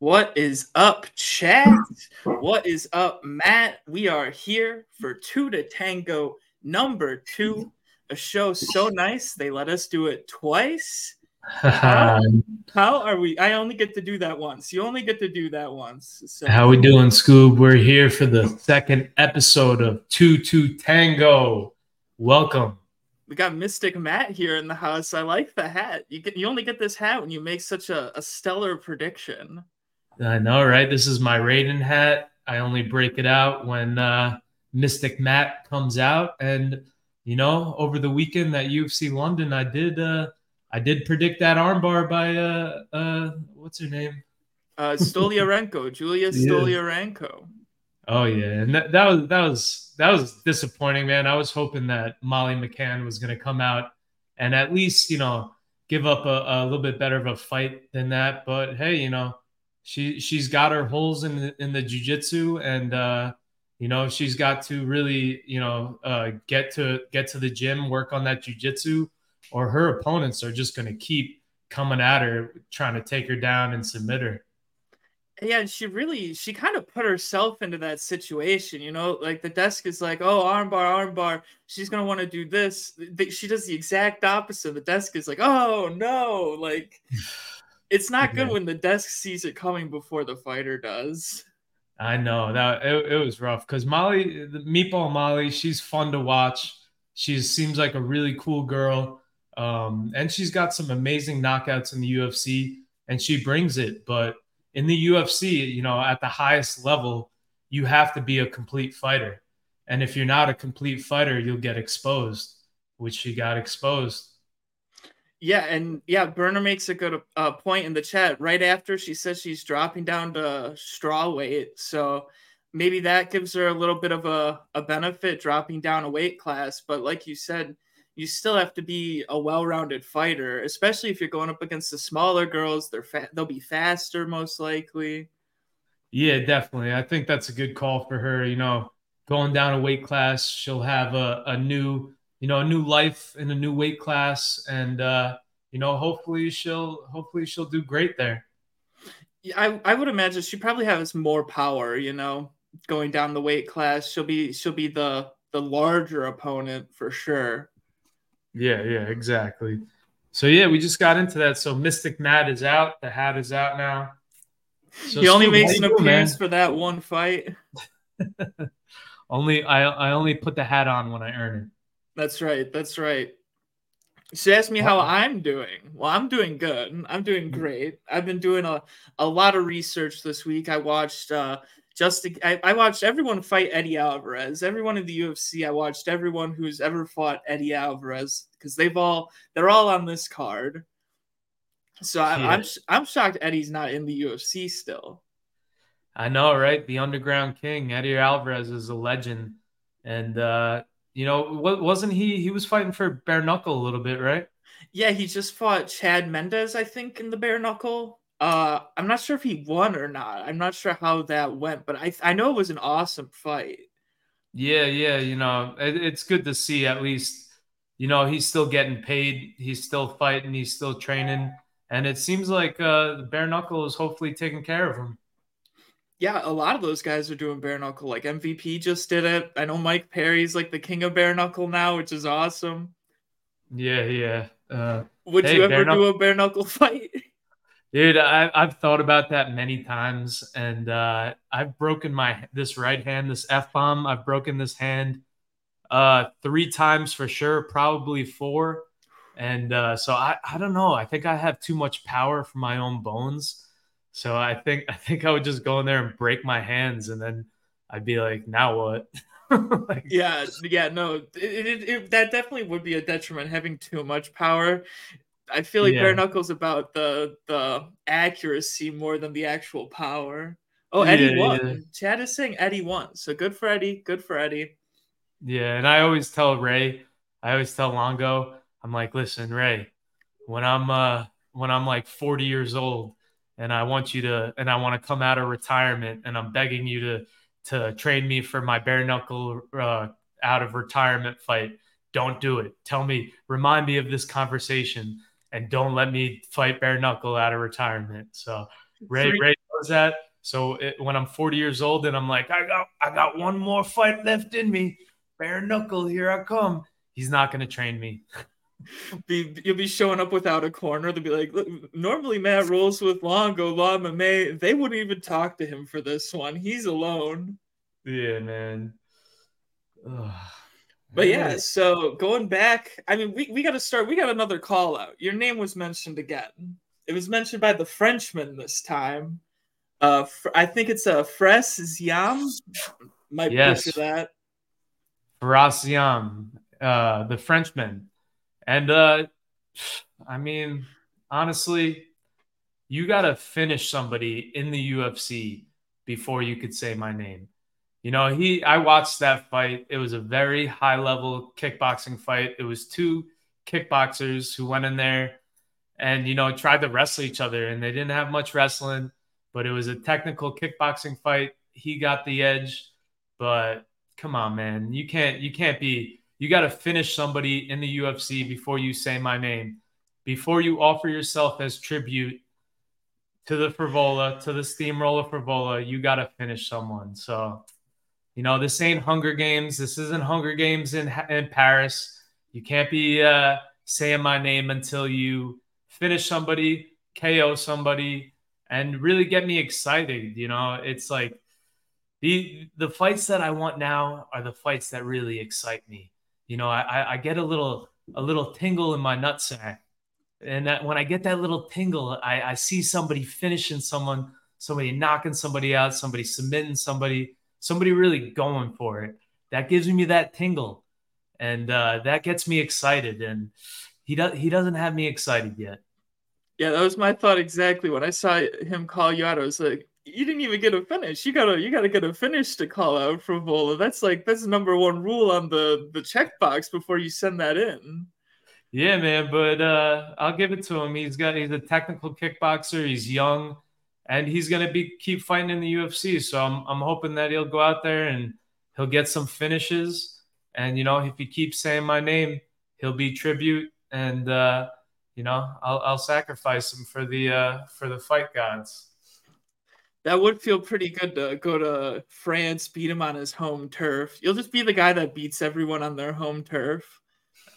What is up, chat? What is up, Matt? We are here for Two to Tango number two, a show so nice they let us do it twice. How, how are we? I only get to do that once. You only get to do that once. So. How we doing, Scoob? We're here for the second episode of Two to Tango. Welcome. We got Mystic Matt here in the house. I like the hat. You get you only get this hat when you make such a, a stellar prediction. I know, right? This is my Raiden hat. I only break it out when uh, Mystic Matt comes out, and you know, over the weekend at UFC London, I did uh, I did predict that armbar by uh, uh, what's her name? Uh, Stoliarenko, Julia yeah. Stoliarenko. Oh yeah, and that, that was that was that was disappointing, man. I was hoping that Molly McCann was going to come out and at least you know give up a, a little bit better of a fight than that. But hey, you know she she's got her holes in the, in the jujitsu, and uh, you know she's got to really you know uh, get to get to the gym, work on that jujitsu, or her opponents are just going to keep coming at her, trying to take her down and submit her. Yeah, and she really she kind of put herself into that situation, you know, like the desk is like, oh, armbar, armbar. She's gonna want to do this. She does the exact opposite. The desk is like, oh no, like It's not good when the desk sees it coming before the fighter does. I know that it, it was rough because Molly, the meatball Molly, she's fun to watch. She seems like a really cool girl. Um, and she's got some amazing knockouts in the UFC and she brings it. But in the UFC, you know, at the highest level, you have to be a complete fighter. And if you're not a complete fighter, you'll get exposed, which she got exposed. Yeah, and yeah, Burner makes a good uh, point in the chat. Right after she says she's dropping down to straw weight, so maybe that gives her a little bit of a, a benefit dropping down a weight class. But like you said, you still have to be a well-rounded fighter, especially if you're going up against the smaller girls. They're fa- they'll be faster, most likely. Yeah, definitely. I think that's a good call for her. You know, going down a weight class, she'll have a, a new you know a new life in a new weight class and uh you know hopefully she'll hopefully she'll do great there yeah i, I would imagine she probably has more power you know going down the weight class she'll be she'll be the the larger opponent for sure yeah yeah exactly so yeah we just got into that so mystic matt is out the hat is out now so he only makes an appearance for that one fight only i i only put the hat on when i earn it that's right. That's right. She asked me how I'm doing. Well, I'm doing good. I'm doing mm. great. I've been doing a, a lot of research this week. I watched uh just I, I watched everyone fight Eddie Alvarez. Everyone in the UFC. I watched everyone who's ever fought Eddie Alvarez because they've all they're all on this card. So I, yeah. I'm I'm shocked Eddie's not in the UFC still. I know, right? The Underground King, Eddie Alvarez, is a legend, and uh, you know, wasn't he? He was fighting for bare knuckle a little bit, right? Yeah, he just fought Chad Mendes, I think, in the bare knuckle. Uh, I'm not sure if he won or not. I'm not sure how that went, but I I know it was an awesome fight. Yeah, yeah, you know, it, it's good to see at least. You know, he's still getting paid. He's still fighting. He's still training, and it seems like uh, the bare knuckle is hopefully taking care of him. Yeah, a lot of those guys are doing bare knuckle. Like MVP just did it. I know Mike Perry's like the king of bare knuckle now, which is awesome. Yeah, yeah. Uh, Would hey, you ever bare do a bare knuckle fight? Dude, I, I've thought about that many times, and uh, I've broken my this right hand, this f bomb. I've broken this hand uh, three times for sure, probably four. And uh, so I, I don't know. I think I have too much power for my own bones. So I think I think I would just go in there and break my hands, and then I'd be like, now what? like, yeah, yeah, no, it, it, it, that definitely would be a detriment having too much power. I feel like yeah. bare knuckles about the the accuracy more than the actual power. Oh, Eddie yeah, won. Yeah. Chad is saying Eddie won, so good for Eddie. Good for Eddie. Yeah, and I always tell Ray, I always tell Longo, I'm like, listen, Ray, when I'm uh when I'm like 40 years old and I want you to and I want to come out of retirement and I'm begging you to to train me for my bare knuckle uh, out of retirement fight, don't do it. Tell me, remind me of this conversation and don't let me fight bare knuckle out of retirement. So Ray Ray knows that. So it, when I'm 40 years old and I'm like, I got I got one more fight left in me, bare knuckle, here I come. He's not going to train me. Be, you'll be showing up without a corner. They'll be like, Look, normally Matt rolls with Longo, Lama May. They wouldn't even talk to him for this one. He's alone. Yeah, man. Ugh. But yeah, so going back, I mean, we, we got to start. We got another call out. Your name was mentioned again. It was mentioned by the Frenchman this time. Uh, I think it's a Fares Ziam. Might yes. butcher that. Fares Ziam, uh, the Frenchman. And uh, I mean, honestly, you got to finish somebody in the UFC before you could say my name. You know, he I watched that fight. It was a very high level kickboxing fight. It was two kickboxers who went in there and you know tried to wrestle each other and they didn't have much wrestling, but it was a technical kickboxing fight. He got the edge, but come on, man. You can't you can't be you got to finish somebody in the UFC before you say my name. Before you offer yourself as tribute to the Frevola, to the Steamrolla Frevola, you got to finish someone. So, you know, this ain't Hunger Games. This isn't Hunger Games in in Paris. You can't be uh, saying my name until you finish somebody, KO somebody, and really get me excited. You know, it's like the the fights that I want now are the fights that really excite me. You know, I I get a little a little tingle in my nutsack, and that when I get that little tingle, I I see somebody finishing someone, somebody knocking somebody out, somebody submitting somebody, somebody really going for it. That gives me that tingle, and uh, that gets me excited. And he does he doesn't have me excited yet. Yeah, that was my thought exactly when I saw him call you out. I was like, you didn't even get a finish. You gotta you gotta get a finish to call out Frevola. That's like that's number one rule on the the checkbox before you send that in. Yeah, man, but uh, I'll give it to him. He's got he's a technical kickboxer. He's young, and he's gonna be keep fighting in the UFC. So I'm I'm hoping that he'll go out there and he'll get some finishes. And you know, if he keeps saying my name, he'll be tribute, and uh, you know, I'll I'll sacrifice him for the uh, for the fight gods that would feel pretty good to go to France, beat him on his home turf. You'll just be the guy that beats everyone on their home turf.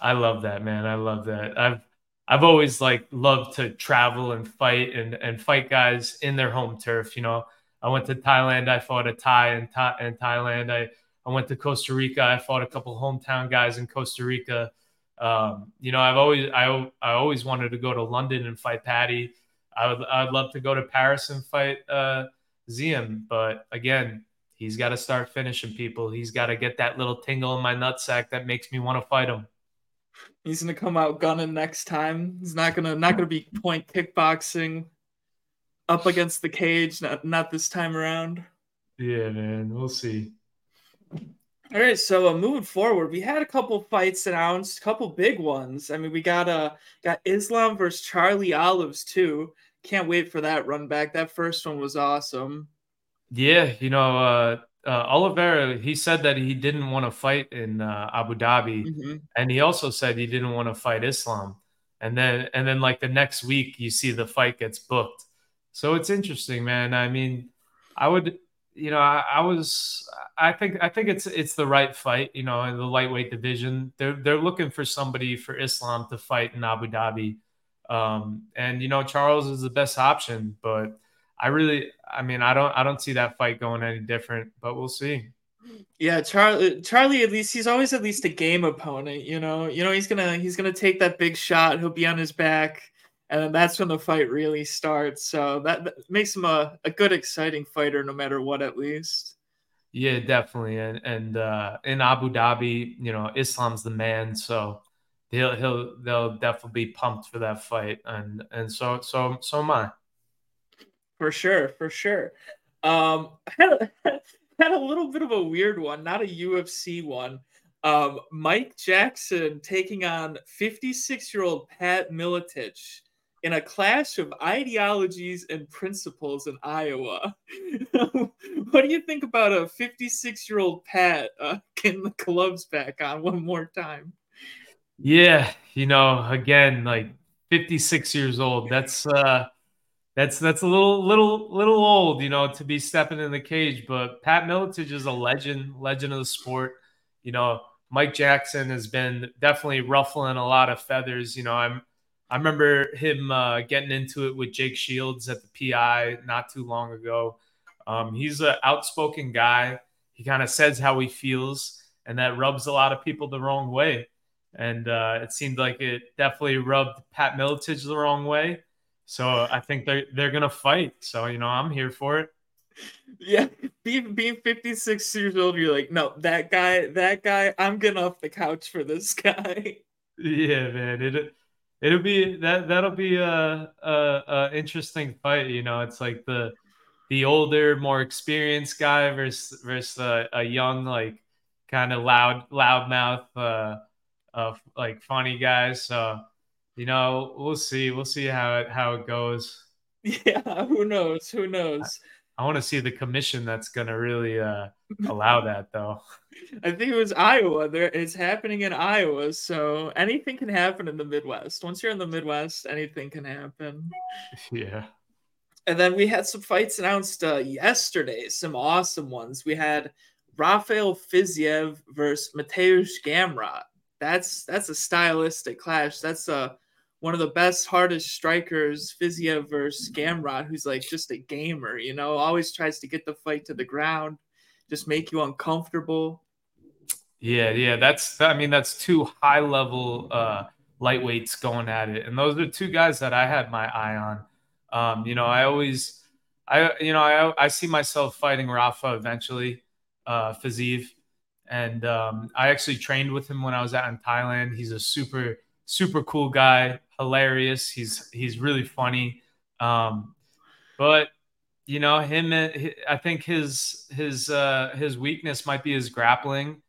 I love that, man. I love that. I've I've always like loved to travel and fight and and fight guys in their home turf. You know, I went to Thailand. I fought a Thai in, Thai, in Thailand. I I went to Costa Rica. I fought a couple hometown guys in Costa Rica. Um, you know, I've always I I always wanted to go to London and fight Paddy. I would I'd love to go to Paris and fight uh, Ziam, but again, he's got to start finishing people. He's got to get that little tingle in my nutsack that makes me want to fight him. He's gonna come out gunning next time. He's not gonna not gonna be point kickboxing up against the cage. Not not this time around. Yeah, man. We'll see. All right, so uh, moving forward, we had a couple fights announced, a couple big ones. I mean, we got uh got Islam versus Charlie Olives too. Can't wait for that run back. That first one was awesome. Yeah, you know, uh, uh, Oliveira, he said that he didn't want to fight in uh, Abu Dhabi, mm-hmm. and he also said he didn't want to fight Islam. And then, and then, like the next week, you see the fight gets booked. So it's interesting, man. I mean, I would you know, I, I, was, I think, I think it's it's the right fight. You know, in the lightweight division, they're they're looking for somebody for Islam to fight in Abu Dhabi, um, and you know, Charles is the best option. But I really, I mean, I don't, I don't see that fight going any different. But we'll see. Yeah, Charlie. Charlie, at least he's always at least a game opponent. You know, you know he's gonna he's gonna take that big shot. He'll be on his back and that's when the fight really starts. So that, that makes him a, a good, exciting fighter, no matter what, at least. Yeah, definitely. And and uh, in Abu Dhabi, you know, Islam's the man, so he'll he'll they'll definitely be pumped for that fight, and and so so so am I. For sure, for sure. Um, had a, had a little bit of a weird one, not a UFC one. Um, Mike Jackson taking on 56 year old Pat Miletich in a clash of ideologies and principles in Iowa. what do you think about a 56 year old Pat uh, getting the gloves back on one more time? Yeah, you know, again, like 56 years old. That's uh that's that's a little little little old, you know, to be stepping in the cage. But Pat Miletich is a legend, legend of the sport. You know, Mike Jackson has been definitely ruffling a lot of feathers. You know, I'm I remember him uh, getting into it with Jake Shields at the PI not too long ago. Um, he's an outspoken guy. He kind of says how he feels, and that rubs a lot of people the wrong way. And uh, it seemed like it definitely rubbed Pat Miletich the wrong way. So I think they're they're gonna fight. So you know, I'm here for it. Yeah, being being 56 years old, you're like, no, that guy, that guy, I'm getting off the couch for this guy. Yeah, man. It it'll be that that'll be a, a, a interesting fight. You know, it's like the the older, more experienced guy versus versus a, a young, like kind of loud loudmouth, uh, of like funny guys. So you know, we'll see. We'll see how it how it goes. Yeah, who knows? Who knows? I want to see the commission that's going to really uh, allow that, though. I think it was Iowa. There, it's happening in Iowa, so anything can happen in the Midwest. Once you're in the Midwest, anything can happen. Yeah. And then we had some fights announced uh, yesterday. Some awesome ones. We had Rafael Fiziev versus Mateusz Gamrot. That's that's a stylistic clash. That's a uh, one of the best, hardest strikers, Fiziev versus Gamrot, who's like just a gamer, you know, always tries to get the fight to the ground, just make you uncomfortable. Yeah, yeah, that's I mean that's two high level uh lightweights going at it. And those are two guys that I had my eye on. Um, you know, I always I you know, I I see myself fighting Rafa eventually, uh Fiziev. And um, I actually trained with him when I was out in Thailand. He's a super super cool guy, hilarious. He's he's really funny. Um, but you know him, I think his his uh, his weakness might be his grappling,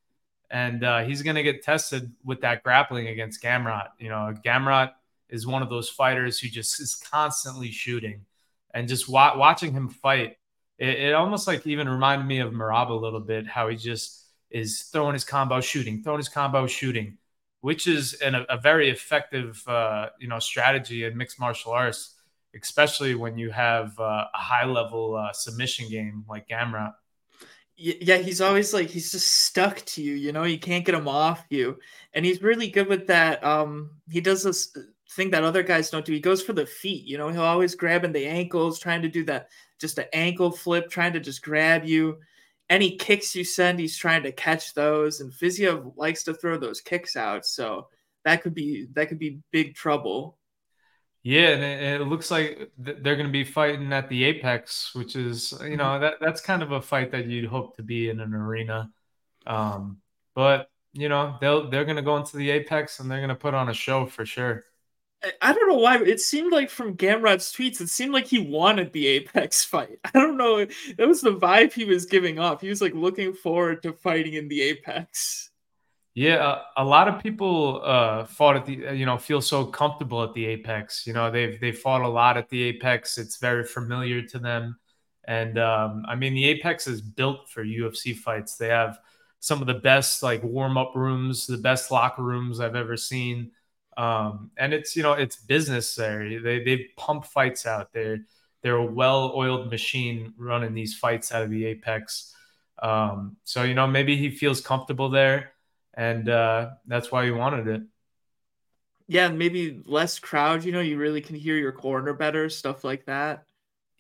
and uh, he's gonna get tested with that grappling against Gamrot. You know, Gamrot is one of those fighters who just is constantly shooting, and just wa- watching him fight, it, it almost like even reminded me of Merab a little bit. How he just is throwing his combo, shooting, throwing his combo, shooting which is an, a very effective, uh, you know, strategy in mixed martial arts, especially when you have uh, a high level uh, submission game like Gamrot. Yeah, he's always like he's just stuck to you. You know, you can't get him off you, and he's really good with that. Um, he does this thing that other guys don't do. He goes for the feet. You know, he'll always grabbing the ankles, trying to do that, just an ankle flip, trying to just grab you any kicks you send, he's trying to catch those. And Fiziev likes to throw those kicks out, so that could be that could be big trouble. Yeah, and it, it looks like they're going to be fighting at the Apex, which is you know mm-hmm. that that's kind of a fight that you'd hope to be in an arena. Um, but you know they'll they're going to go into the Apex and they're going to put on a show for sure. I don't know why. It seemed like from Gamrot's tweets, it seemed like he wanted the Apex fight. I don't know. That was the vibe he was giving off. He was like looking forward to fighting in the Apex. Yeah, a lot of people uh, fought at the, you know, feel so comfortable at the Apex. You know, they've they fought a lot at the Apex. It's very familiar to them, and um, I mean, the Apex is built for UFC fights. They have some of the best like warm up rooms, the best locker rooms I've ever seen. Um, and it's you know it's business there. They they pump fights out They're they're a well-oiled machine running these fights out of the apex. Um, so you know maybe he feels comfortable there, and uh, that's why he wanted it. Yeah, maybe less crowd. You know, you really can hear your corner better, stuff like that.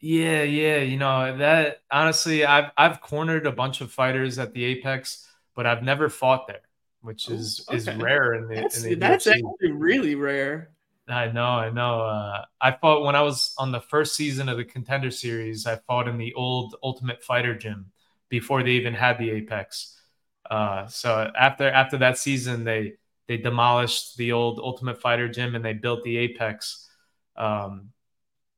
Yeah, yeah, you know that. Honestly, I've I've cornered a bunch of fighters at the apex, but I've never fought there, which is okay. is rare in the. That's, in the that's actually really rare. I know, I know. Uh, I fought when I was on the first season of the Contender Series. I fought in the old Ultimate Fighter gym before they even had the Apex. Uh, so after after that season, they they demolished the old Ultimate Fighter gym and they built the Apex. Um,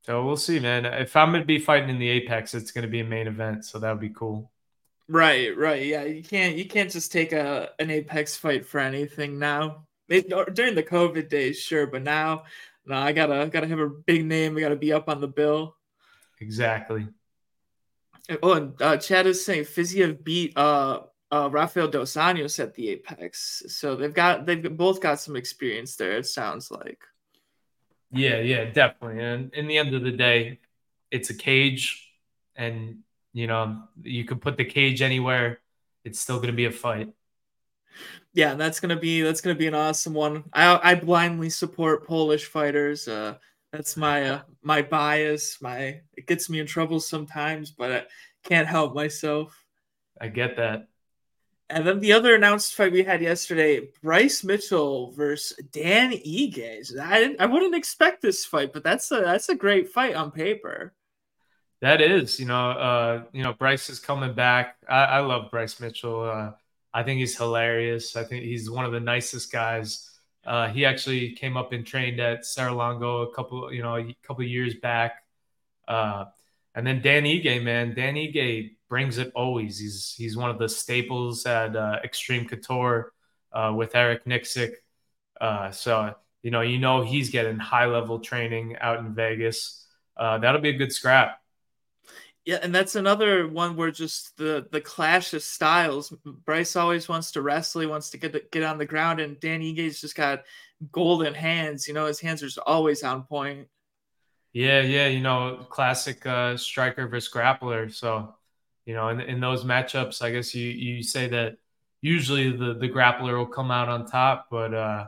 so we'll see, man. If I'm gonna be fighting in the Apex, it's gonna be a main event, so that would be cool. Right, right. Yeah, you can't you can't just take a an Apex fight for anything now. It, during the COVID days, sure, but now, no, I gotta gotta have a big name. I gotta be up on the bill. Exactly. Oh, and uh, Chad is saying Fiziev beat uh, uh, Rafael dos Anjos at the Apex, so they've got they've both got some experience there. It sounds like. Yeah, yeah, definitely. And in the end of the day, it's a cage, and you know you could put the cage anywhere. It's still going to be a fight yeah, that's gonna be that's gonna be an awesome one. I I blindly support Polish fighters. Uh, that's my uh, my bias. My it gets me in trouble sometimes, but I can't help myself. I get that. And then the other announced fight we had yesterday, Bryce Mitchell versus Dan Ige. I didn't, I wouldn't expect this fight, but that's a that's a great fight on paper. That is, you know, uh, you know, Bryce is coming back. I, I love Bryce Mitchell. Uh, I think he's hilarious. I think he's one of the nicest guys. Uh, he actually came up and trained at Serra-Longo a couple, you know, a couple years back. Uh, and then Dan Ige, man, Dan Ige brings it always. He's he's one of the staples at uh, Extreme Couture uh, with Eric Nicksick. Uh, so you know, you know, he's getting high level training out in Vegas. Uh, that'll be a good scrap. Yeah, and that's another one where just the the clash of styles. Bryce always wants to wrestle, he wants to get get on the ground, and Dan Ige's just got golden hands. You know, his hands are always on point. Yeah, yeah, you know, classic uh, striker versus grappler. So, you know, in, in those matchups, I guess you you say that usually the the grappler will come out on top, but uh,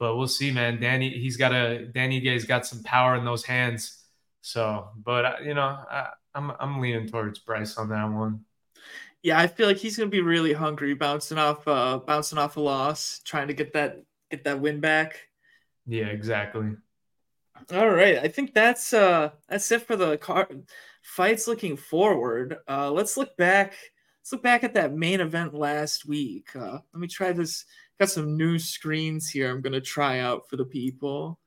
but we'll see, man. Danny, he's got a Dan Ige's got some power in those hands. So, but uh, you know, I, I'm I'm leaning towards Bryce on that one. Yeah, I feel like he's gonna be really hungry, bouncing off uh bouncing off a loss, trying to get that get that win back. Yeah, exactly. All right, I think that's uh that's it for the car fights looking forward. Uh let's look back. Let's look back at that main event last week. Uh let me try this. Got some new screens here. I'm gonna try out for the people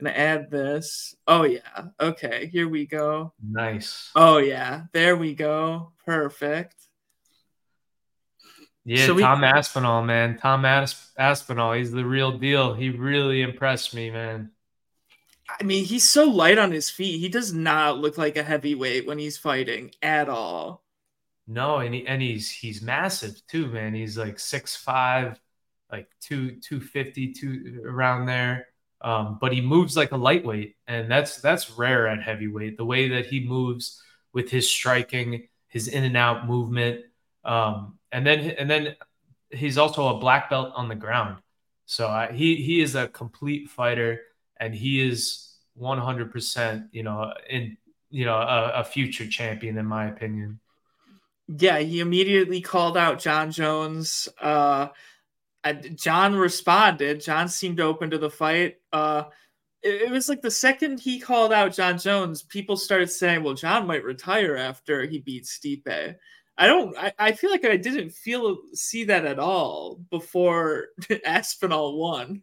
gonna add this. Oh yeah. Okay, here we go. Nice. Oh yeah, there we go. Perfect. Yeah, so Tom we, Aspinall, man. Tom Asp- Aspinall, he's the real deal. He really impressed me, man. I mean, he's so light on his feet. He does not look like a heavyweight when he's fighting at all. No, and he, and he's he's massive too, man. He's like six five, like two two fifty two around there. Um, but he moves like a lightweight, and that's that's rare at heavyweight. The way that he moves with his striking, his in and out movement, um, and then and then he's also a black belt on the ground. So uh, he he is a complete fighter, and he is 100%, you know, in you know a, a future champion in my opinion. Yeah, he immediately called out Jon Jones. Uh, Jon responded. Jon seemed open to the fight. Uh, it, it, was like the second he called out Jon Jones, people started saying, "Well, Jon might retire after he beats Stipe." I don't. I, I feel like I didn't feel see that at all before Aspinall won.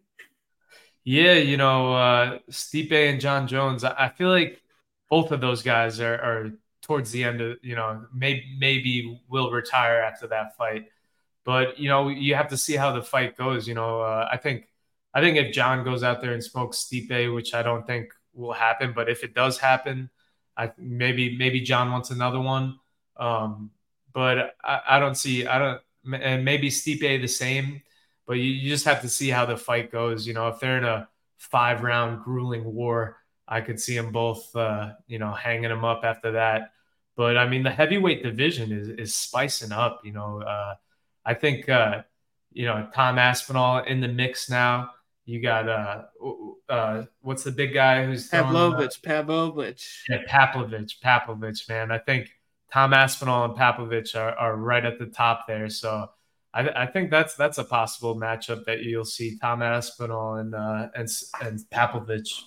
Yeah, you know, uh, Stipe and Jon Jones. I, I feel like both of those guys are, are towards the end of you know maybe maybe will retire after that fight. But you know, you have to see how the fight goes. You know, uh, I think I think if Jon goes out there and smokes Stipe, which I don't think will happen, but if it does happen, I maybe maybe Jon wants another one. Um, but I, I don't see I don't and maybe Stipe the same. But you, you just have to see how the fight goes. You know, if they're in a five round grueling war, I could see them both, uh, you know, hanging them up after that. But I mean, the heavyweight division is is spicing up. You know, uh, I think uh, you know Tom Aspinall in the mix now. You got uh, uh, what's the big guy who's Pavlovich? Pavlovich. Yeah, Pavlovich. Pavlovich, man. I think Tom Aspinall and Pavlovich are, are right at the top there. So I, I think that's that's a possible matchup that you'll see Tom Aspinall and uh, and and Pavlovich.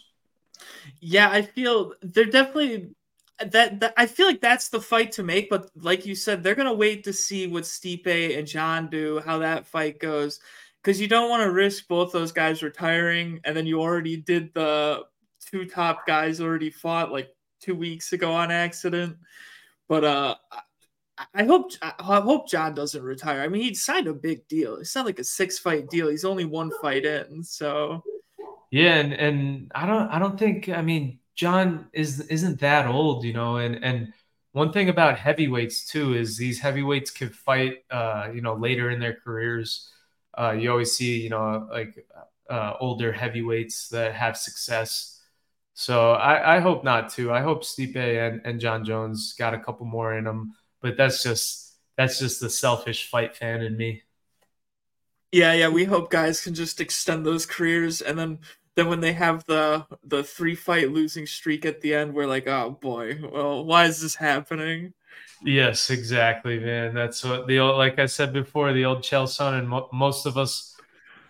Yeah, I feel they're definitely that, that, I feel like that's the fight to make. But like you said, they're gonna wait to see what Stipe and Jon do, how that fight goes, because you don't want to risk both those guys retiring, and then you already did the two top guys already fought like two weeks ago on accident. But uh, I hope I hope Jon doesn't retire. I mean, he signed a big deal. It's not like a six fight deal. He's only one fight in, so yeah. And and I don't I don't think I mean Jon is isn't that old, you know. And and one thing about heavyweights too is these heavyweights can fight, uh, you know, later in their careers. Uh, you always see, you know, like uh, older heavyweights that have success. So I, I hope not too. I hope Stipe and, and Jon Jones got a couple more in them but that's just that's just the selfish fight fan in me. Yeah, yeah, we hope guys can just extend those careers and then then when they have the the three fight losing streak at the end, we're like, oh boy, well, why is this happening? Yes, exactly, man. That's what the old, like I said before, the old Chael Sonnen and mo- most of us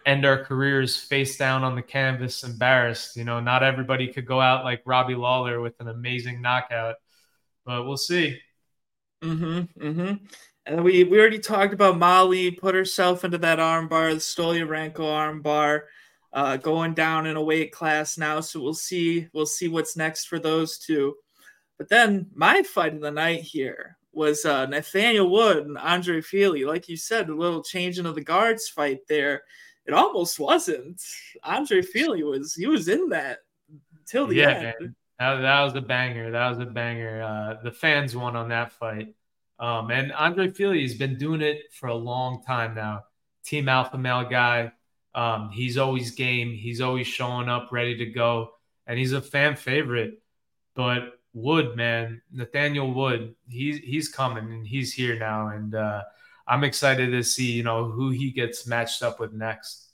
end our careers face down on the canvas, embarrassed. You know, not everybody could go out like Robbie Lawler with an amazing knockout, but we'll see. Mm-hmm. Mm-hmm. And we we already talked about Molly put herself into that armbar, the Stoliarenko armbar, uh, going down in a weight class now. So we'll see we'll see what's next for those two. But then my fight of the night here was uh, Nathaniel Wood and Andre Fili. Like you said, a little changing of the guards fight there. It almost wasn't. Andre Fili was he was in that till the yeah, end. Man. That, that was a banger. That was a banger. Uh, the fans won on that fight. Um, and Andre Fili has been doing it for a long time now. Team alpha male guy. Um, he's always game. He's always showing up, ready to go, and he's a fan favorite. But Wood, man, Nathaniel Wood, he's he's coming and he's here now, and uh, I'm excited to see you know who he gets matched up with next.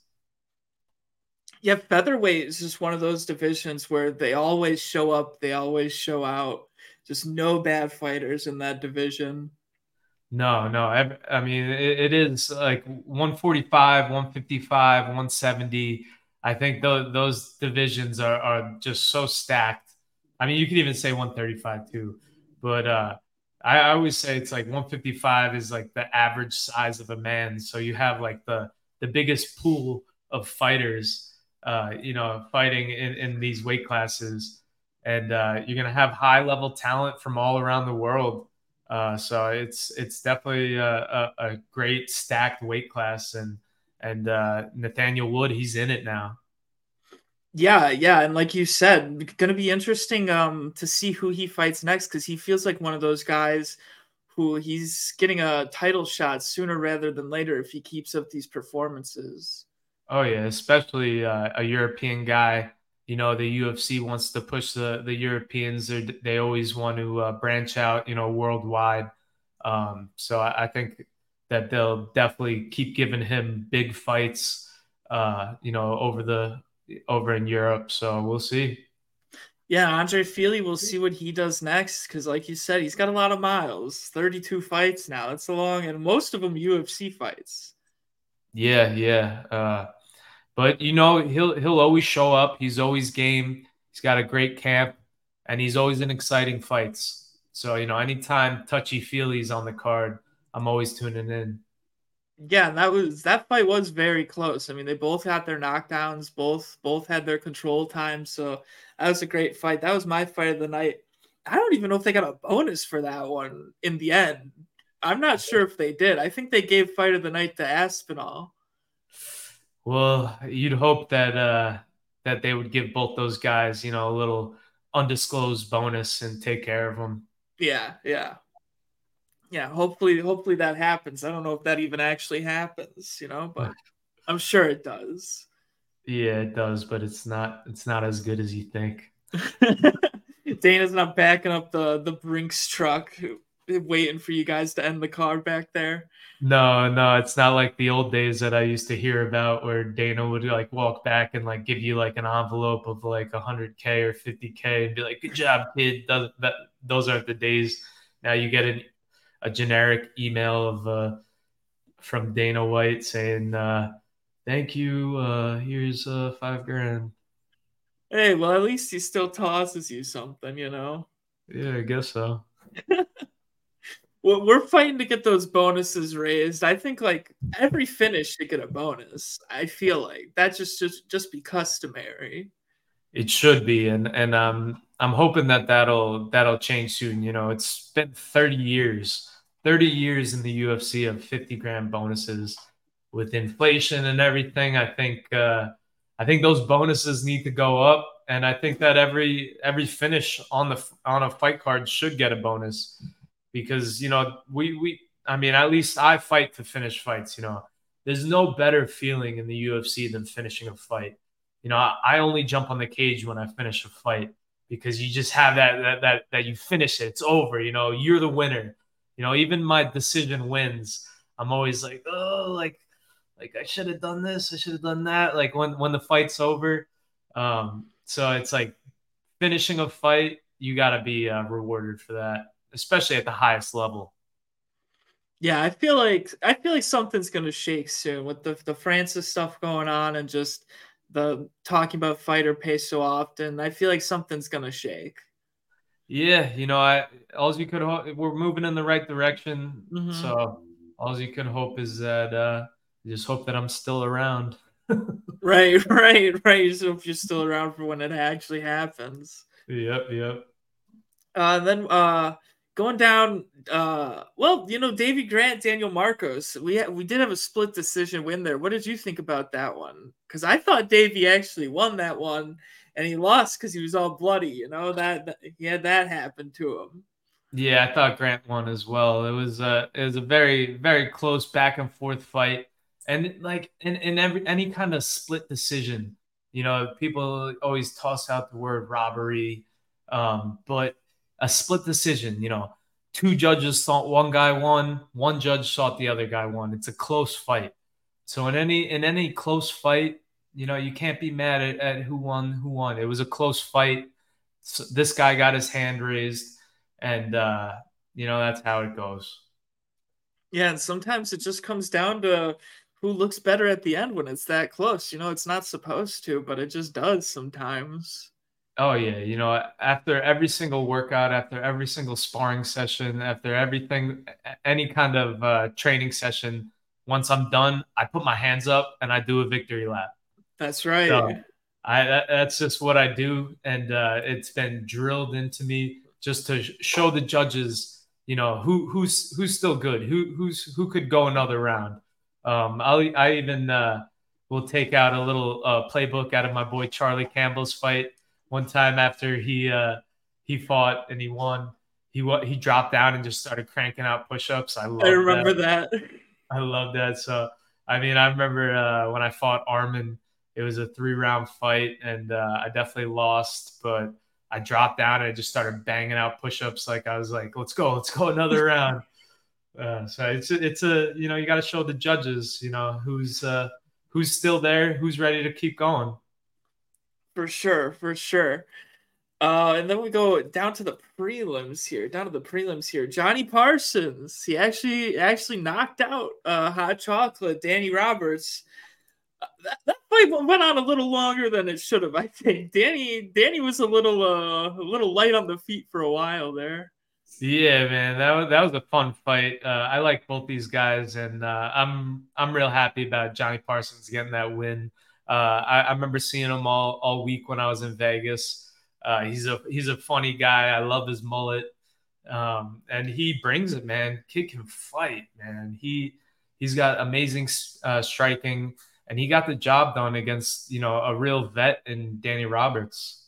Yeah, featherweight is just one of those divisions where they always show up, they always show out. Just no bad fighters in that division. No, no. I, I mean, it, it is like 145, 155, 170. I think those, those divisions are, are just so stacked. I mean, you could even say 135 too, but uh, I, I always say it's like 155 is like the average size of a man. So you have like the the biggest pool of fighters uh, you know, fighting in, in these weight classes. And uh, you're going to have high level talent from all around the world. Uh, so it's it's definitely a, a, a, great stacked weight class, and and uh, Nathaniel Wood, he's in it now. Yeah, yeah, and like you said, going to be interesting um, to see who he fights next because he feels like one of those guys who he's getting a title shot sooner rather than later if he keeps up these performances. Oh yeah, especially uh, a European guy. You know, the UFC wants to push the the Europeans. They they always want to uh, branch out. You know, worldwide. Um, so I, I, think that they'll definitely keep giving him big fights. Uh, you know, over the over in Europe. So we'll see. Yeah, Andre Fili, we'll see what he does next. Because, like you said, he's got a lot of miles. Thirty-two fights now. That's a long, and most of them UFC fights. Yeah, yeah. Uh, but you know, he'll he'll always show up. He's always game. He's got a great camp, and he's always in exciting fights. So you know, anytime Touchy Fili's on the card, I'm always tuning in. Yeah, that was that fight was very close. I mean, they both had their knockdowns, both both had their control time. So that was a great fight. That was my fight of the night. I don't even know if they got a bonus for that one in the end. I'm not sure if they did. I think they gave fight of the night to Aspinall. Well, you'd hope that uh that they would give both those guys, you know, a little undisclosed bonus and take care of them. Yeah, yeah. Yeah, hopefully hopefully that happens. I don't know if that even actually happens, you know, but I'm sure it does. Yeah, it does, but it's not it's not as good as you think. Dana's not backing up the the Brinks truck, waiting for you guys to end the car back there. No, no, it's not like the old days that I used to hear about where Dana would like walk back and like give you like an envelope of like 100k or 50k and be like, "Good job, kid." That those aren't the days. Now you get an, a generic email of uh, from Dana White saying, uh, "Thank you. Uh, here's uh, five grand." Hey, well, at least he still tosses you something, you know. Yeah, I guess so. we're fighting to get those bonuses raised. I think like every finish should get a bonus. I feel like that just just just be customary. It should be, and and um, I'm hoping that that'll that'll change soon. You know, it's been 30 years, 30 years in the UFC of 50 grand bonuses. With inflation and everything, I think uh, I think those bonuses need to go up, and I think that every every finish on the on a fight card should get a bonus because you know we we I mean at least I fight to finish fights. You know, there's no better feeling in the UFC than finishing a fight. You know, I, I only jump on the cage when I finish a fight because you just have that that that that you finish it. It's over. You know, you're the winner. You know, even my decision wins. I'm always like, oh, like like I should have done this. I should have done that. Like when when the fight's over. Um, so it's like finishing a fight. You got to be uh, rewarded for that especially at the highest level. Yeah, I feel like I feel like something's gonna shake soon with the the Francis stuff going on and just the talking about fighter pay so often. I feel like something's gonna shake. Yeah, you know, I all you could hope we're moving in the right direction. Mm-hmm. So all you can hope is that uh just hope that I'm still around. right, right, right. You just hope you're still around for when it actually happens. Yep, yep. Uh, then uh going down uh well you know davey grant daniel marcos we ha- we did have a split decision win there. What did you think about that one? Because i thought davey actually won that one and he lost because he was all bloody you know that, that, he had that happen to him. Yeah i thought grant won as well. It was uh it was a very very close back and forth fight. And like in, in every any kind of split decision you know people always toss out the word robbery um but a split decision. You know, two judges thought one guy won, one judge thought the other guy won. It's a close fight. So in any in any close fight, you know, you can't be mad at, at who won, who won. It was a close fight. So this guy got his hand raised, and uh, you know that's how it goes. Yeah, and sometimes it just comes down to who looks better at the end when it's that close. You know, it's not supposed to, but it just does sometimes. Oh yeah, you know, after every single workout, after every single sparring session, after everything, any kind of uh, training session, once I'm done, I put my hands up and I do a victory lap. That's right. So I that, that's just what I do, and uh, it's been drilled into me just to show the judges, you know, who who's who's still good, who who's who could go another round. Um, I'll I even uh, will take out a little uh, playbook out of my boy Charlie Campbell's fight one time after he uh, he fought and he won, he he dropped down and just started cranking out push-ups. I love. I remember that. that. I love that. So I mean, I remember uh, when I fought Armin. It was a three-round fight, and uh, I definitely lost, but I dropped down and I just started banging out push-ups. Like I was like, "Let's go, let's go another round." Uh, so it's it's a you know you got to show the judges you know who's uh, who's still there, who's ready to keep going. For sure, for sure. Uh, and then we go down to the prelims here. Down to the prelims here. Johnny Parsons. He actually actually knocked out uh, Hot Chocolate. Danny Roberts. Uh, that, that, fight went on a little longer than it should have. I think Danny Danny was a little uh, a little light on the feet for a while there. Yeah, man, that was that was a fun fight. Uh, I like both these guys, and uh, I'm I'm real happy about Johnny Parsons getting that win. Uh, I, I, remember seeing him all all week when I was in Vegas. Uh, he's a he's a funny guy. I love his mullet, um, and he brings it, man. Kid can fight, man. He he's got amazing uh, striking, and he got the job done against you know a real vet in Danny Roberts.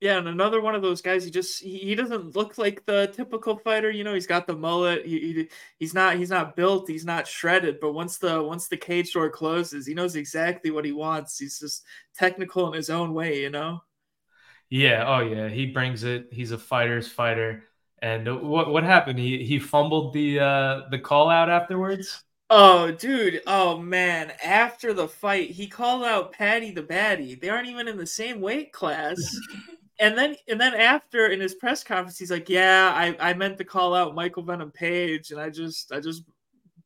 Yeah, and another one of those guys. He just he, doesn't look like the typical fighter. You know, he's got the mullet. He, he, he's not he's not built. He's not shredded. But once the once the cage door closes, he knows exactly what he wants. He's just technical in his own way. You know. Yeah. Oh yeah. He brings it. He's a fighter's fighter. And what what happened? He he fumbled the uh the call out afterwards. Oh, dude. Oh, man. After the fight, he called out Paddy the Baddy. They aren't even in the same weight class. and then and then after in his press conference, he's like, "Yeah, I, I meant to call out Michael Venom Page, and I just I just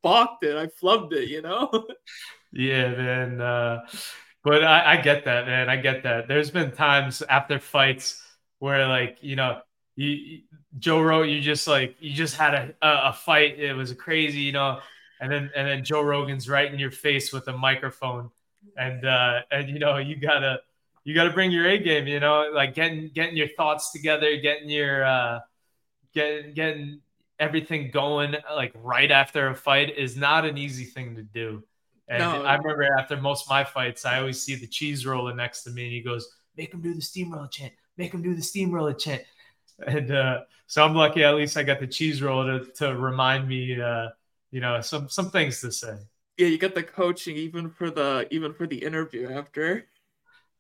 balked it. I flubbed it, you know." yeah, man. Uh, but I, I get that, man. I get that. There's been times after fights where, like, you know, you, Joe wrote you just like you just had a, a fight. It was crazy, you know and then and then Joe Rogan's right in your face with a microphone, and uh, and you know you gotta you gotta bring your A game, you know, like getting getting your thoughts together, getting your uh, getting getting everything going like right after a fight is not an easy thing to do. And no. I remember after most of my fights, I always see the cheese roller next to me, and he goes, "Make him do the Steamrolla chant. Make him do the Steamrolla chant." And uh, so I'm lucky. At least I got the cheese roller to, to remind me uh, you know, some some things to say. Yeah, you got the coaching even for the even for the interview after.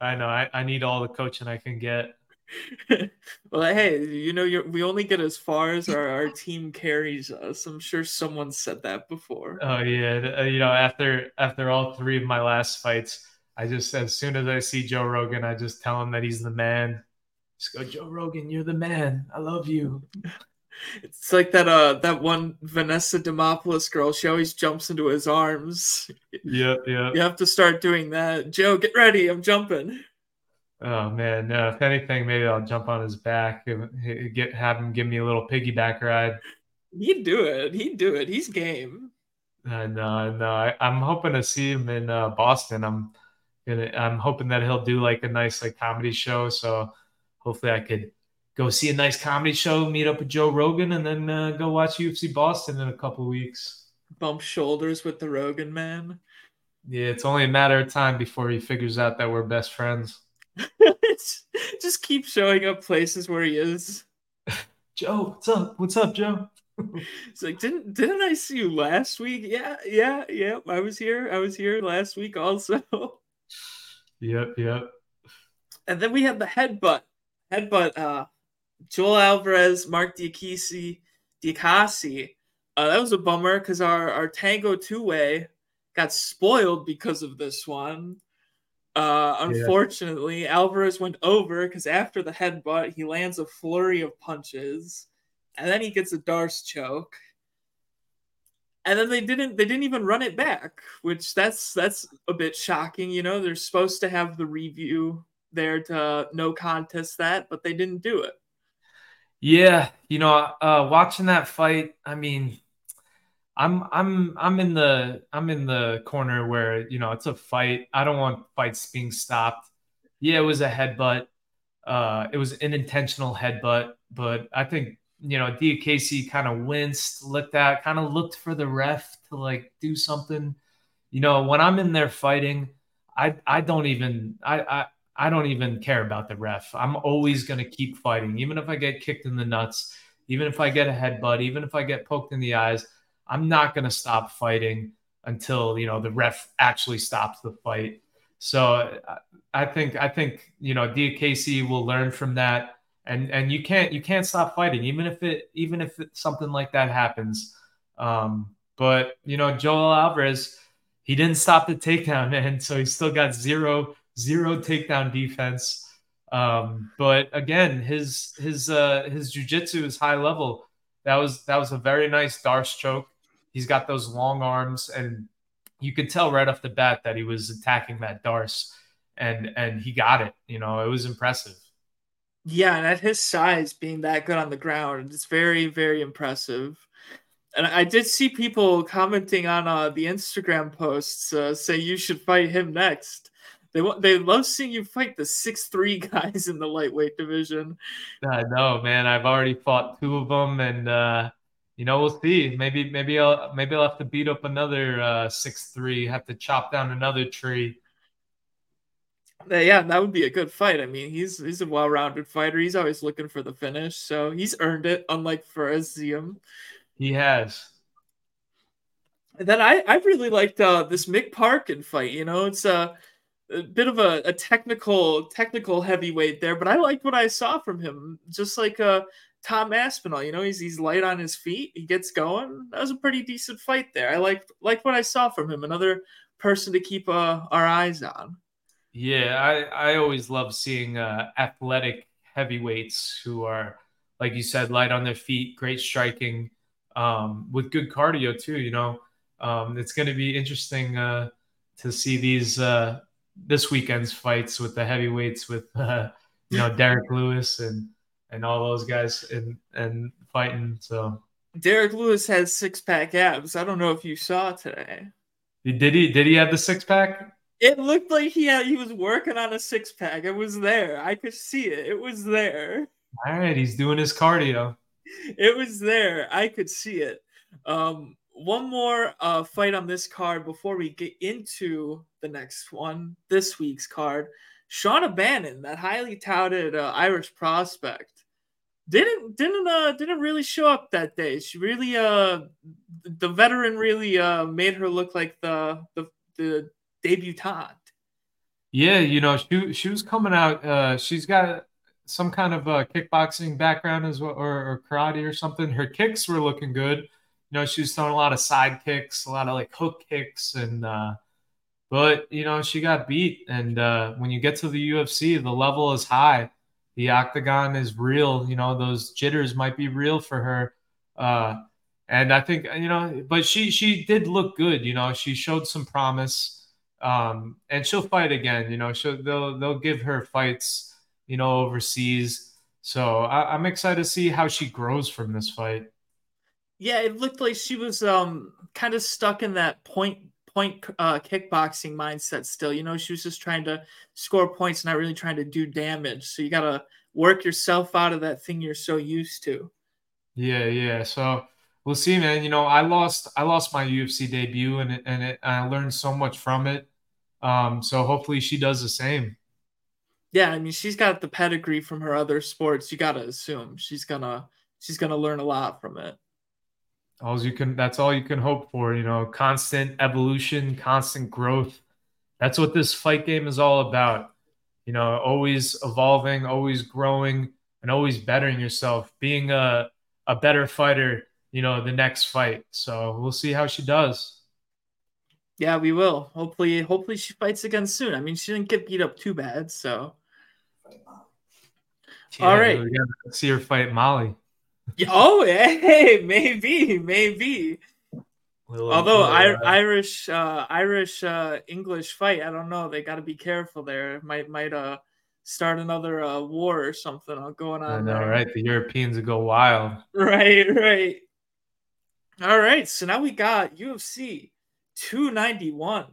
I know. I, I need all the coaching I can get. well, hey, you know, you we only get as far as our, our team carries us. I'm sure someone said that before. Oh yeah, uh, you know, after after all three of my last fights, I just as soon as I see Joe Rogan, I just tell him that he's the man. Just go, Joe Rogan, you're the man. I love you. It's like that uh that one Vanessa Demopoulos girl. She always jumps into his arms. Yeah, yeah. You have to start doing that. Joe, get ready. I'm jumping. Oh man, no. If anything, maybe I'll jump on his back and get have him give me a little piggyback ride. He'd do it. He'd do it. He's game. I know, no. I, am hoping to see him in uh, Boston. I'm gonna. I'm hoping that he'll do like a nice like comedy show. So hopefully I could go see a nice comedy show, meet up with Joe Rogan, and then uh, go watch UFC Boston in a couple weeks. Bump shoulders with the Rogan man. Yeah, it's only a matter of time before he figures out that we're best friends. Just keep showing up places where he is. Joe, what's up? What's up, Joe? it's like, didn't didn't I see you last week? Yeah, yeah, yeah. I was here. I was here last week also. yep, yep. And then we had the headbutt. Headbutt uh Joel Alvarez, Marc Diakiese, Diakiese. Uh, that was a bummer because our, our Tango two way got spoiled because of this one. Uh, unfortunately, yeah. Alvarez went over because after the headbutt, he lands a flurry of punches, and then he gets a Darce choke. And then they didn't they didn't even run it back, which that's that's a bit shocking. You know, they're supposed to have the review there to no contest that, but they didn't do it. Yeah, you know, uh, watching that fight, I mean, I'm I'm I'm in the I'm in the corner where you know it's a fight. I don't want fights being stopped. Yeah, it was a headbutt. Uh, it was an intentional headbutt, but I think you know Diakiese kind of winced, looked at, kind of looked for the ref to like do something. You know, when I'm in there fighting, I I don't even I I I don't even care about the ref. I'm always going to keep fighting, even if I get kicked in the nuts, even if I get a headbutt, even if I get poked in the eyes. I'm not going to stop fighting until you know the ref actually stops the fight. So I think I think you know Diakiese will learn from that, and and you can't you can't stop fighting even if it even if it, something like that happens. Um, but you know Joel Alvarez, he didn't stop the takedown, and so he still got zero zero takedown defense. Um, but again, his his uh, his jujitsu is high level. That was that was a very nice Darce choke. He's got those long arms, and you could tell right off the bat that he was attacking that Darce, and and he got it. You know, it was impressive. Yeah, and at his size, being that good on the ground, it's very very impressive. And I did see people commenting on uh, the Instagram posts uh, say you should fight him next. They they love seeing you fight the six three guys in the lightweight division. I know, man. I've already fought two of them, and uh, you know we'll see. Maybe maybe I'll maybe I'll have to beat up another uh, six three. Have to chop down another tree. Yeah, that would be a good fight. I mean, he's he's a well rounded fighter. He's always looking for the finish, so he's earned it. Unlike Ziam, he has. And then I I really liked uh, this Mick Parkin fight. You know, it's uh a bit of a, a technical technical heavyweight there, but I liked what I saw from him. Just like uh, Tom Aspinall, you know, he's he's light on his feet. He gets going. That was a pretty decent fight there. I liked liked what I saw from him. Another person to keep uh, our eyes on. Yeah, I I always love seeing uh, athletic heavyweights who are, like you said, light on their feet, great striking, um, with good cardio too. You know, um, it's going to be interesting uh, to see these uh, this weekend's fights with the heavyweights with uh, you know Derrick Lewis and and all those guys and and fighting. So Derrick Lewis has six pack abs. I don't know if you saw today. Did he did he have the six pack? It looked like he had, he was working on a six pack. It was there. I could see it. It was there. All right, he's doing his cardio. It was there. I could see it. Um, one more uh, fight on this card before we get into the next one, this week's card. Shauna Bannon, that highly touted uh, Irish prospect, didn't didn't uh didn't really show up that day. She really uh the veteran really uh made her look like the the the debutante. Yeah, you know, she she was coming out. Uh, she's got some kind of a kickboxing background as well, or, or karate or something. Her kicks were looking good you know, she was throwing a lot of side kicks, a lot of like hook kicks, and uh, but you know, she got beat. And uh, when you get to the UFC, the level is high. The octagon is real. You know, those jitters might be real for her. Uh, and I think you know, but she she did look good. You know, she showed some promise. Um, and she'll fight again. You know, she'll they'll they'll give her fights. You know, overseas. So I, I'm excited to see how she grows from this fight. Yeah, it looked like she was um kind of stuck in that point point uh, kickboxing mindset still. You know, she was just trying to score points, not really trying to do damage. So you got to work yourself out of that thing you're so used to. Yeah, yeah. So we'll see, man. You know, I lost I lost my UFC debut, and it, and it, I learned so much from it. Um, so hopefully she does the same. Yeah, I mean, she's got the pedigree from her other sports. You got to assume she's gonna she's gonna learn a lot from it all you can that's all you can hope for you know constant evolution constant growth. That's what this fight game is all about. You know always evolving always growing and always bettering yourself being a, a better fighter you know the next fight. So we'll see how she does. Yeah we will. Hopefully hopefully she fights again soon. I mean she didn't get beat up too bad so. Yeah, all right. see her fight molly oh, hey, maybe, maybe. Little, Although little, I, uh, Irish, uh, Irish, uh, English fight, I don't know. They got to be careful there. Might, might, uh, start another uh, war or something going on. I know, there. right? The Europeans would go wild. Right, right. All right, so now we got UFC 291.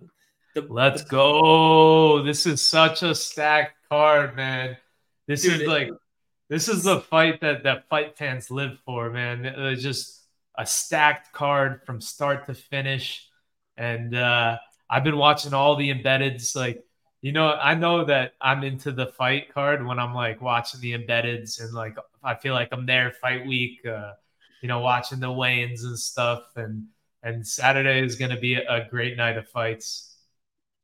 The, Let's the... go. This is such a stacked card, man. This Dude, is like this is the fight that that fight fans live for, man. It's just a stacked card from start to finish, and uh, I've been watching all the embeddeds. Like, you know, I know that I'm into the fight card when I'm like watching the embeddeds, and like I feel like I'm there fight week. Uh, you know, watching the weigh-ins and stuff, and and Saturday is going to be a great night of fights.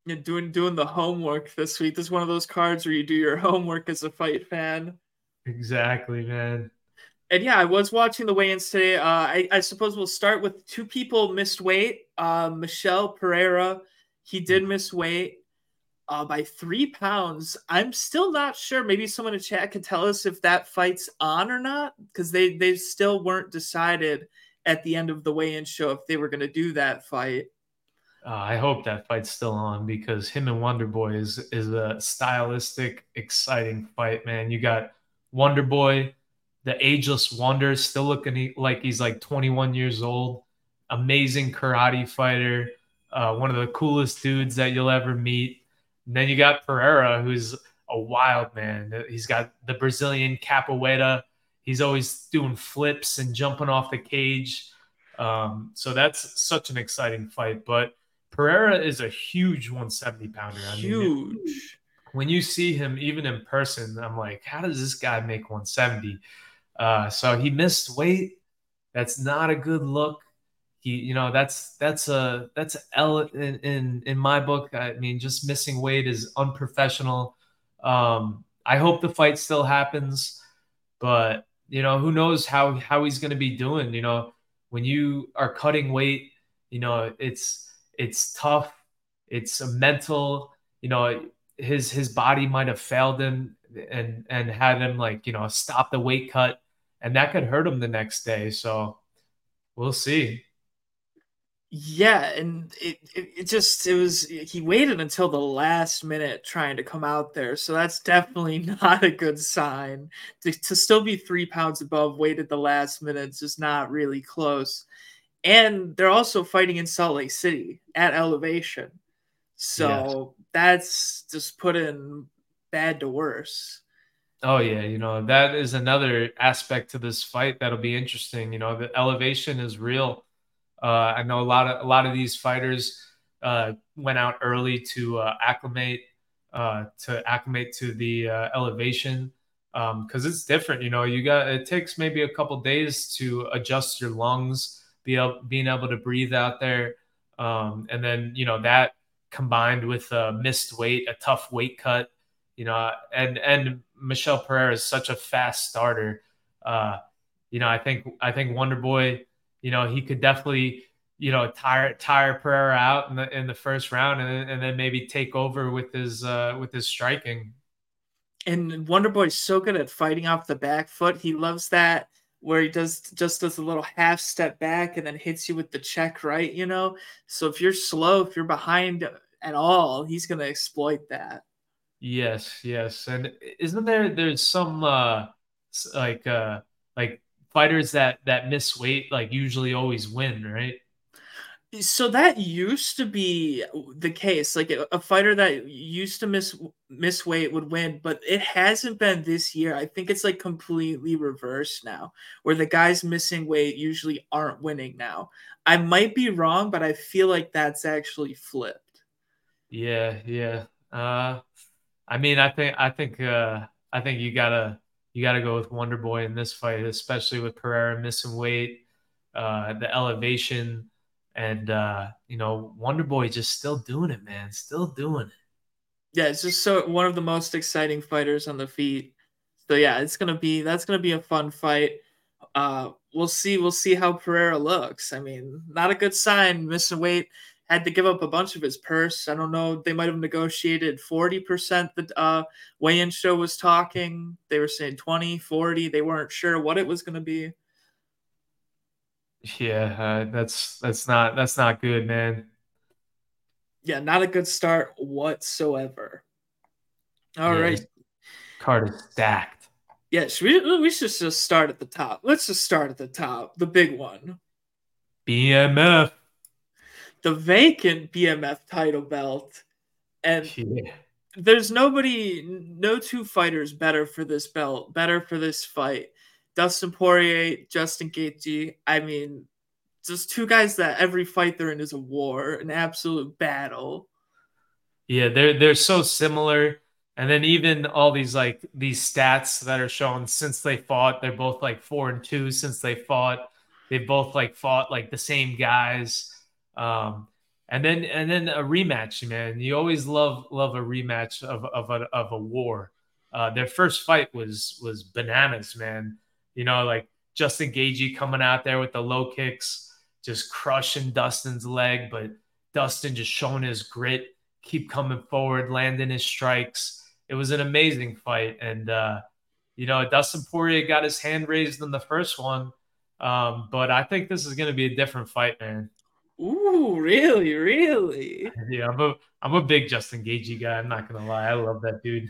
You're doing doing the homework this week. This is one of those cards where you do your homework as a fight fan. Exactly, man. And yeah, I was watching the weigh-ins today. Uh, I, I suppose we'll start with two people missed weight. Uh, Michel Pereira, he did miss weight uh, by three pounds. I'm still not sure. Maybe someone in chat could tell us if that fight's on or not, because they they still weren't decided at the end of the weigh-in show if they were going to do that fight. Uh, I hope that fight's still on because him and Wonder Boy is is a stylistic, exciting fight, man. You got Wonder Boy, the ageless wonder, still looking like he's like 21 years old. Amazing karate fighter, uh, one of the coolest dudes that you'll ever meet. And then you got Pereira, who's a wild man. He's got the Brazilian capoeira. He's always doing flips and jumping off the cage. Um, so that's such an exciting fight. But Pereira is a huge 170 pounder. I mean, huge when you see him even in person, I'm like, how does this guy make 170? Uh, so he missed weight. That's not a good look. he, you know, that's that's a that's a L in, in in my book. I mean, just missing weight is unprofessional. Um, I hope the fight still happens, but you know, who knows how how he's going to be doing. You know, when you are cutting weight, you know, it's it's tough. It's a mental. You know, his his body might have failed him and and had him like you know stop the weight cut, and that could hurt him the next day. So we'll see. Yeah, and it, it, it just it was he waited until the last minute trying to come out there, so that's definitely not a good sign. To, to still be three pounds above, waited the last minute, just not really close. And they're also fighting in Salt Lake City at elevation, so yes. that's just put in bad to worse. Oh yeah, you know that is another aspect to this fight that'll be interesting. You know the elevation is real uh, I know a lot of a lot of these fighters uh, went out early to uh, acclimate uh, to acclimate to the uh, elevation because um, it's different. You know, you got it takes maybe a couple days to adjust your lungs, be able, being able to breathe out there, um, and then you know that combined with a missed weight, a tough weight cut. You know, and and Michel Pereira is such a fast starter. Uh, you know, I think I think Wonder Boy you know, he could definitely, you know, tire tire Pereira out in the in the first round, and, and then maybe take over with his uh, with his striking. And Wonder is so good at fighting off the back foot. He loves that where he does just does a little half step back and then hits you with the check right. You know, so if you're slow, if you're behind at all, he's gonna exploit that. Yes, yes, and isn't there there's some uh like uh like fighters that that miss weight like usually always win, right? So that used to be the case. Like a, a fighter that used to miss miss weight would win, but it hasn't been this year. I think it's like completely reversed now, where the guys missing weight usually aren't winning now. I might be wrong, but I feel like that's actually flipped. Yeah, yeah. Uh I mean, I think I think uh I think you gotta you got to go with Wonder Boy in this fight, especially with Pereira missing weight, uh, the elevation, and uh, you know Wonder Boy just still doing it, man, still doing it. Yeah, it's just so one of the most exciting fighters on the feet. So yeah, it's gonna be that's gonna be a fun fight. Uh, we'll see. We'll see how Pereira looks. I mean, not a good sign missing weight had to give up a bunch of his purse. I don't know. They might have negotiated 40%. The uh, weigh-in show was talking. They were saying 20, 40. They weren't sure what it was going to be. Yeah, uh, that's that's not that's not good, man. Yeah, not a good start whatsoever. All yeah, right, Card is stacked. Yes, yeah, we we should just start at the top. Let's just start at the top, the big one. BMF the vacant BMF title belt. And yeah. there's nobody, no two fighters better for this belt, better for this fight. Dustin Poirier, Justin Gaethje. I mean, just two guys that every fight they're in is a war, an absolute battle. Yeah, they're they're so similar. And then even all these like these stats that are shown since they fought, they're both like four and two since they fought. They both like fought like the same guys. Um, and then and then a rematch, man. You always love love a rematch of of a, of a war. Uh, their first fight was was bananas, man. You know, like Justin Gaethje coming out there with the low kicks, just crushing Dustin's leg, but Dustin just showing his grit, keep coming forward, landing his strikes. It was an amazing fight, and uh, you know, Dustin Poirier got his hand raised in the first one, um, but I think this is going to be a different fight, man. Ooh, really, really? Yeah, I'm a I'm a big Justin Gaethje guy. I'm not gonna lie, I love that dude.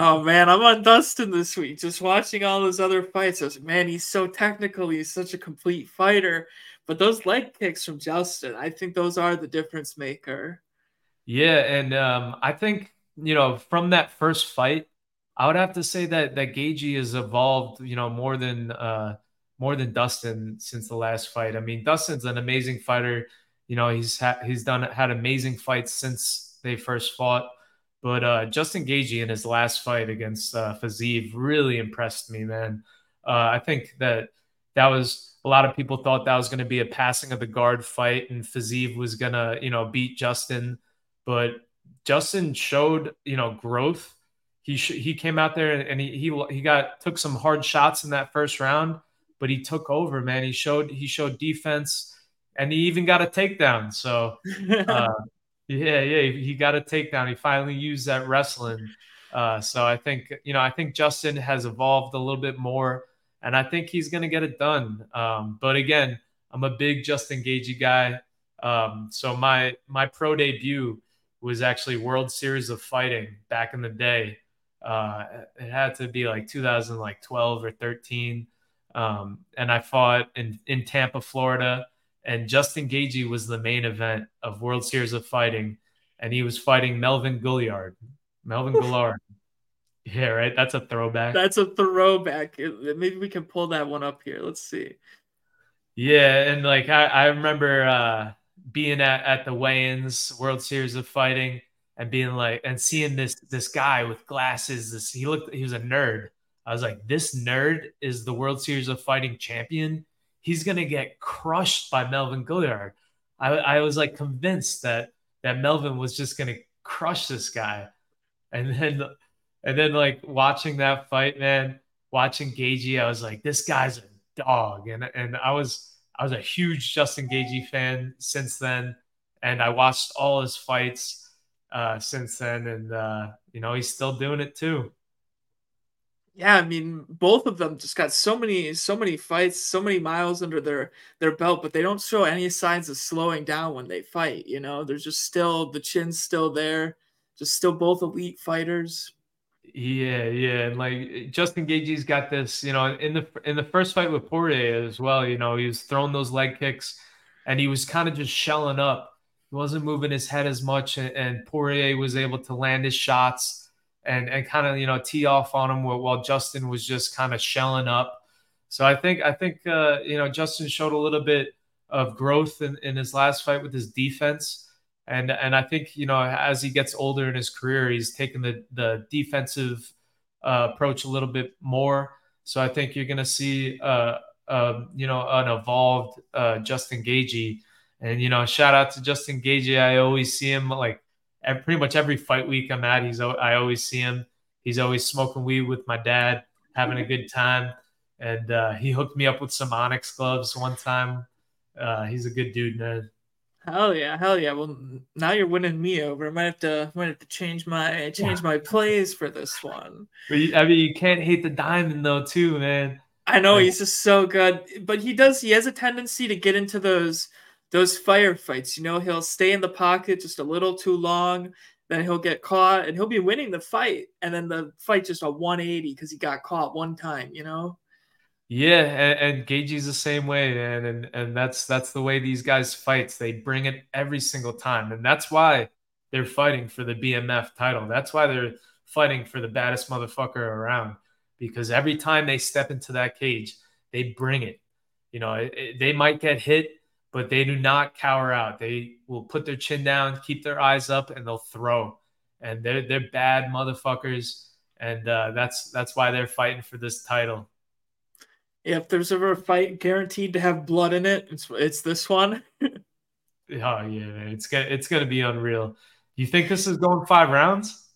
Oh man, I'm on Dustin this week. Just watching all those other fights, I was man, he's so technical. He's such a complete fighter. But those leg kicks from Justin, I think those are the difference maker. Yeah, and um, I think you know from that first fight, I would have to say that that Gaethje has evolved, you know, more than uh, more than Dustin since the last fight. I mean, Dustin's an amazing fighter. You know, he's ha- he's done had amazing fights since they first fought. But uh, Justin Gaethje in his last fight against uh, Fiziev really impressed me, man. Uh, I think that that was a lot of people thought that was going to be a passing of the guard fight and Fiziev was going to, you know, beat Justin. But Justin showed, you know, growth. He sh- he came out there and he he he got took some hard shots in that first round, but he took over, man. He showed he showed defense and he even got a takedown. So uh, yeah, yeah, he got a takedown. He finally used that wrestling. Uh, so I think you know I think Justin has evolved a little bit more and I think he's going to get it done. Um, but again, I'm a big Justin Gaethje guy. Um, so my my pro debut was actually World Series of Fighting back in the day. Uh, it had to be like 2012 or 13, um, and I fought in in Tampa, Florida. And Justin Gaethje was the main event of World Series of Fighting, and he was fighting Melvin Guillard. Melvin Guillard. Yeah, right. That's a throwback. That's a throwback. Maybe we can pull that one up here. Let's see. Yeah, and like I, I remember uh, being at, at the weigh-ins, World Series of Fighting, and being like, and seeing this this guy with glasses. This he looked, he was a nerd. I was like, this nerd is the World Series of Fighting champion. He's gonna get crushed by Melvin Guillard. I, I was like convinced that that Melvin was just gonna crush this guy, and then and then like watching that fight, man, watching Gaethje, I was like, this guy's a dog, and and I was I was a huge Justin Gaethje fan since then, and I watched all his fights uh, since then, and uh, you know he's still doing it too. Yeah, I mean, both of them just got so many, so many fights, so many miles under their their belt, but they don't show any signs of slowing down when they fight. You know, there's just still the chin's still there, just still both elite fighters. Yeah, yeah, and like Justin Gaethje's got this, you know, in the in the first fight with Poirier as well. You know, he was throwing those leg kicks, and he was kind of just shelling up. He wasn't moving his head as much, and, and Poirier was able to land his shots and and kind of you know tee off on him while, while Justin was just kind of shelling up. So I think I think uh, you know Justin showed a little bit of growth in, in his last fight with his defense and and I think you know as he gets older in his career, he's taken the the defensive uh, approach a little bit more. So I think you're going to see uh, uh, you know an evolved uh, Justin Gaethje, and you know shout out to Justin Gaethje. I always see him like pretty much every fight week I'm at. He's I always see him. He's always smoking weed with my dad, having a good time, and uh, he hooked me up with some Onyx gloves one time. Uh, he's a good dude, man. Hell yeah, hell yeah. Well, now you're winning me over. I might have to, might have to change my change my plays for this one. I mean, you can't hate the diamond though, too, man. I know like, he's just so good, but he does. He has a tendency to get into those those firefights. You know, he'll stay in the pocket just a little too long, then he'll get caught, and he'll be winning the fight, and then the fight just a 180 because he got caught one time. You know. Yeah, and, and Gaethje's the same way, man, and and that's that's the way these guys fight. They bring it every single time, and that's why they're fighting for the BMF title. That's why they're fighting for the baddest motherfucker around because every time they step into that cage, they bring it. You know, it, it, they might get hit, but they do not cower out. They will put their chin down, keep their eyes up, and they'll throw. And they're they're bad motherfuckers, and uh, that's that's why they're fighting for this title if there's ever a fight guaranteed to have blood in it, it's it's this one. oh yeah, man. it's gonna it's gonna be unreal. You think this is going five rounds?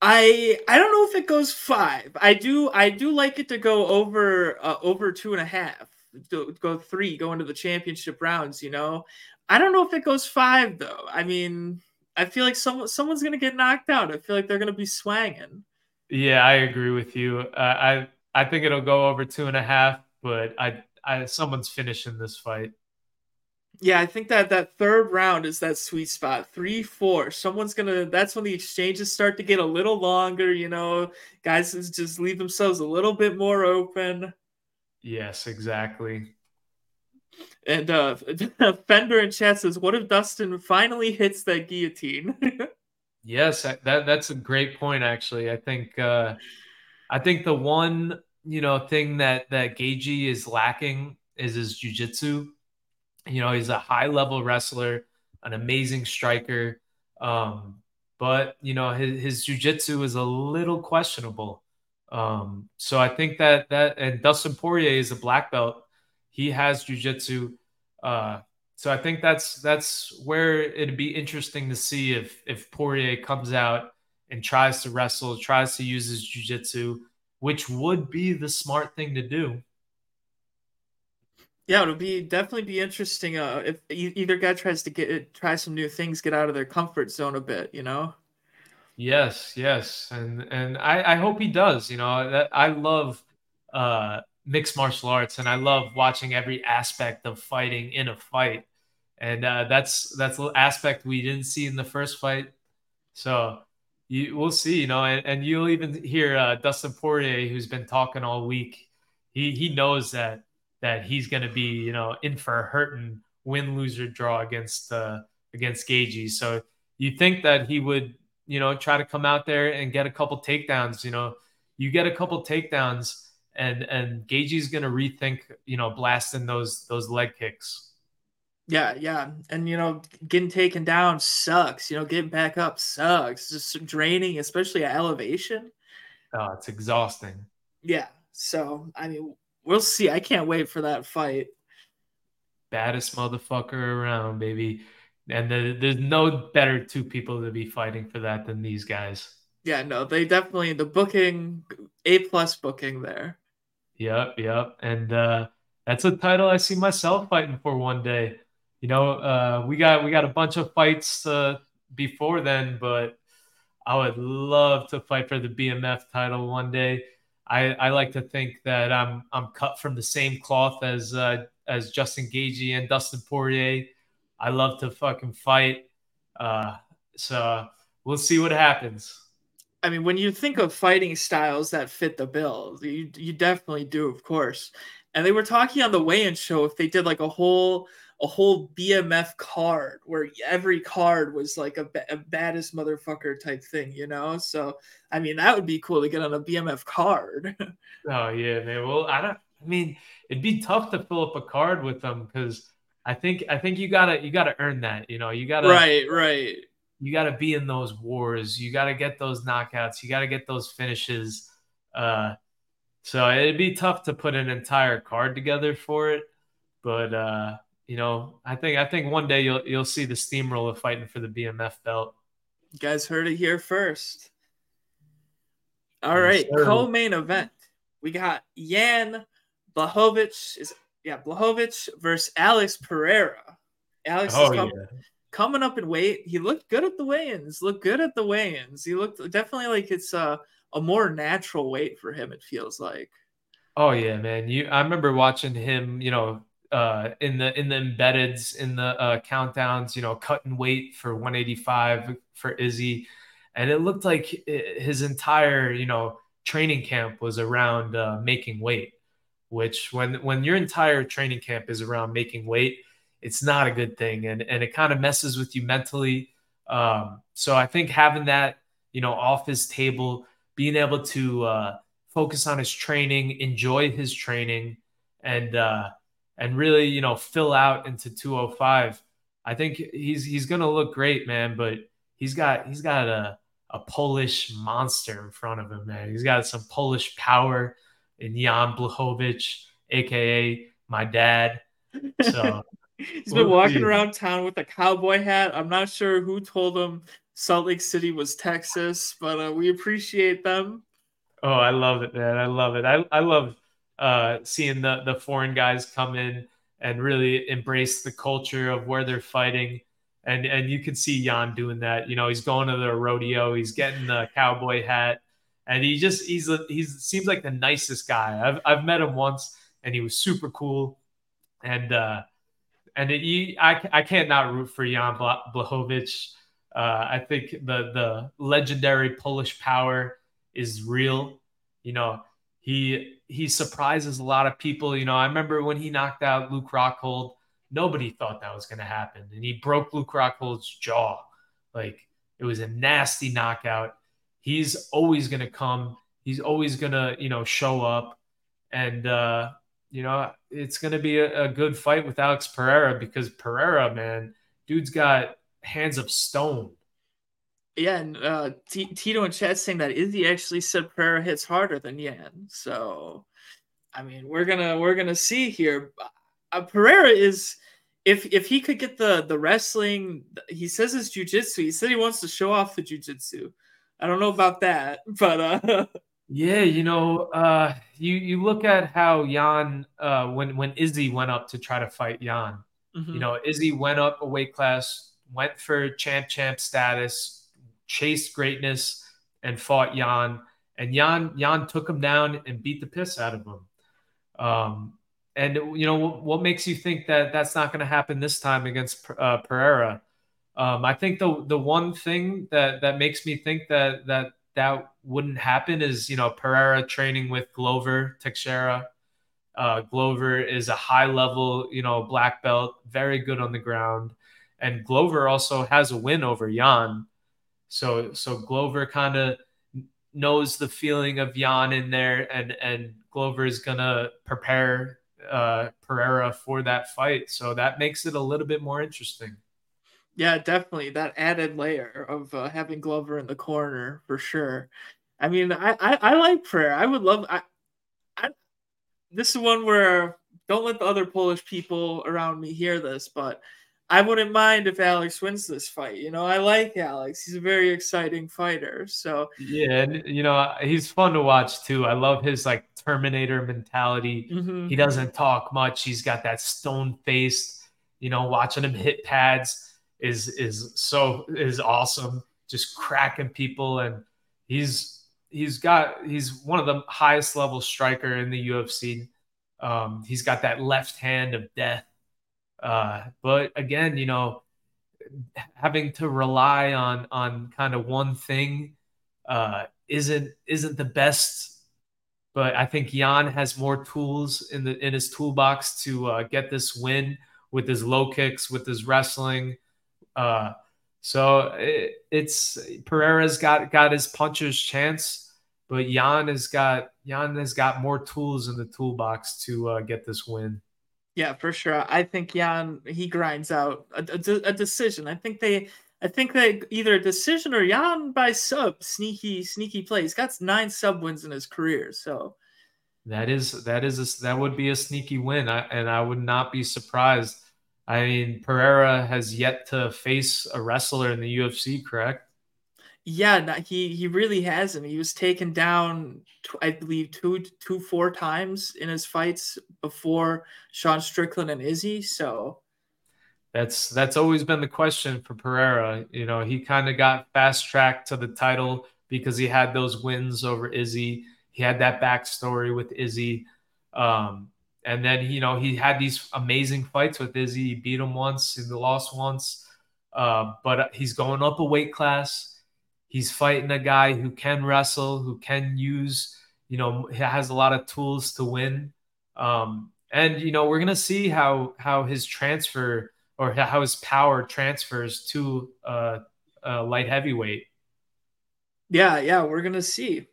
I I don't know if it goes five. I do I do like it to go over uh, over two and a half. To go three, go into the championship rounds. You know, I don't know if it goes five though. I mean, I feel like someone someone's gonna get knocked out. I feel like they're gonna be swanging. Yeah, I agree with you. Uh, I I think it'll go over two and a half, but I, I someone's finishing this fight. Yeah, I think that that third round is that sweet spot. Three, four. Someone's gonna. That's when the exchanges start to get a little longer. You know, guys just leave themselves a little bit more open. Yes, exactly. And uh Fender and chat says, "What if Dustin finally hits that guillotine?" yes, that that's a great point. Actually, I think uh I think the one you know thing that that Gaethje is lacking is his jujitsu. You know, he's a high level wrestler, an amazing striker, um, but you know his his jujitsu is a little questionable. Um, so I think that that and Dustin Poirier is a black belt. he has jujitsu. Uh, so I think that's that's where it'd be interesting to see if if Poirier comes out and tries to wrestle, tries to use his jujitsu, which would be the smart thing to do. Yeah, it'll be definitely be interesting. Uh, if either guy tries to get try some new things, get out of their comfort zone a bit, you know. Yes, yes, and and I I hope he does. You know that I love uh mixed martial arts, and I love watching every aspect of fighting in a fight, and uh, that's that's the aspect we didn't see in the first fight. So you we'll see, you know, and, and you'll even hear uh, Dustin Poirier, who's been talking all week. He he knows that that he's going to be, you know, in for a hurting win, lose or draw against uh, against Gaethje. So you think that he would, you know, try to come out there and get a couple takedowns. You know, you get a couple takedowns and and Gaethje's gonna rethink, you know, blasting those those leg kicks. Yeah, yeah, and you know, getting taken down sucks. You know, getting back up sucks. It's just draining, especially at elevation. Oh, it's exhausting. Yeah. So I mean, we'll see. I can't wait for that fight. Baddest motherfucker around, baby. And the, there's no better two people to be fighting for that than these guys. Yeah, no, they definitely the booking A plus booking there. Yep, yep. And uh, that's a title I see myself fighting for one day. You know, uh, we got we got a bunch of fights uh, before then, but I would love to fight for the BMF title one day. I, I like to think that I'm I'm cut from the same cloth as uh, as Justin Gaethje and Dustin Poirier. I love to fucking fight. Uh, so we'll see what happens. I mean, when you think of fighting styles that fit the bill, you you definitely do, of course. And they were talking on the weigh-in show if they did like a whole a whole BMF card where every card was like a, a baddest motherfucker type thing, you know. So I mean, that would be cool to get on a BMF card. oh yeah, man. Well, I don't. I mean, it'd be tough to fill up a card with them because I think I think you gotta you gotta earn that. You know, you gotta right, right you got to be in those wars. You got to get those knockouts. You got to get those finishes. Uh, so it'd be tough to put an entire card together for it, but uh, you know, I think I think one day you'll you'll see the Steamrolla fighting for the BMF belt. You guys heard it here first. All right, yes, co-main event. We got Yan Blachowicz is yeah Blachowicz versus Alex Pereira. Alex oh, is coming, yeah coming up in weight. He looked good at the weigh-ins. Looked good at the weigh-ins. He looked definitely like it's a, a more natural weight for him. It feels like. Oh yeah, man. You I remember watching him. You know, uh, in the in the embeddeds in the uh, countdowns. You know, cutting weight for 185 for Izzy, and it looked like his entire you know training camp was around uh, making weight. Which when when your entire training camp is around making weight it's not a good thing. And and it kind of messes with you mentally. Um, so i think having that you know off his table being able to uh, focus on his training enjoy his training and uh, and really you know fill out into 205 i think he's he's gonna look great man but he's got he's got a a Polish monster in front of him, man. He's got some Polish power in Jan Blachowicz, aka my dad. So He's been walking around town with a cowboy hat. I'm not sure who told him Salt Lake City was Texas, but uh, we appreciate them. Oh, I love it, man. I love it. I, I love uh, seeing the, the foreign guys come in and really embrace the culture of where they're fighting. And, and you can see Jan doing that. You know, he's going to the rodeo, he's getting the cowboy hat, and he just he's he's seems like the nicest guy. I've I've met him once, and he was super cool. And uh, and it, you, I, I can't not root for Jan Blachowicz. Uh, I think the the legendary Polish power is real. You know, he he surprises a lot of people. You know, I remember when he knocked out Luke Rockhold, nobody thought that was going to happen, and he broke Luke Rockhold's jaw. Like it was a nasty knockout. He's always going to come. He's always going to you know show up, and uh, you know, it's going to be a, a, good fight with Alex Pereira because Pereira, man, dude's got hands of stone. Yeah, and uh, T- Tito and Chad saying that Izzy actually said Pereira hits harder than Yan. So, I mean, we're gonna we're gonna see here. uh, Pereira is if if he could get the the wrestling, he says his jujitsu. He said he wants to show off the jujitsu. I don't know about that, but uh Yeah, you know, uh you you look at how Jan uh when when Izzy went up to try to fight Jan. mhm. You know, Izzy went up a weight class, went for champ champ status, chased greatness, and fought Jan. And Jan Jan took him down and beat the piss out of him. Um, and you know what, what makes you think that that's not going to happen this time against uh, Pereira? Um, I think the the one thing that that makes me think that that that wouldn't happen is you know Pereira training with Glover Teixeira. Uh, Glover is a high level, you know, black belt, very good on the ground, and Glover also has a win over Jan. So so Glover kind of knows the feeling of Jan in there, and and Glover is gonna prepare uh, Pereira for that fight. So that makes it a little bit more interesting. Yeah, definitely that added layer of uh, having Glover in the corner for sure. I mean, I I, I like Prayer. I would love. I, I this is one where don't let the other Polish people around me hear this, but I wouldn't mind if Alex wins this fight. You know, I like Alex. He's a very exciting fighter. So Yeah, and you know he's fun to watch too. I love his like Terminator mentality. mhm. He doesn't talk much. He's got that stone face. You know, watching him hit pads is is so is awesome. Just cracking people, and he's he's got he's one of the highest level striker in the UFC. Um, he's got that left hand of death. Uh, but again, you know, having to rely on on kind of one thing uh, isn't isn't the best. But I think Jan has more tools in the in his toolbox to uh, get this win with his low kicks, with his wrestling. Uh, so it, it's Pereira's got got his puncher's chance, but Jan has got Jan has got more tools in the toolbox to uh, get this win. Yeah, for sure. I think Jan he grinds out a, a a decision. I think they I think they either a decision or Jan by sub sneaky sneaky play. He's got nine sub wins in his career. So That is that is a, that would be a sneaky win, I, and I would not be surprised. I mean, Pereira has yet to face a wrestler in the UFC, correct? yeah, he he really hasn't. He was taken down, I believe two two four times in his fights before Sean Strickland and Izzy. So That's that's always been the question for Pereira. You know, he kind of got fast tracked to the title because he had those wins over Izzy. He had that backstory with Izzy. Um, and then, you know, he had these amazing fights with Izzy. He beat him once, he lost once. Uh, but he's going up a weight class. He's fighting a guy who can wrestle, who can use, you know, he has a lot of tools to win. Um, and you know, we're gonna see how how his transfer or how his power transfers to uh, uh, light heavyweight. yeah, yeah, we're gonna see.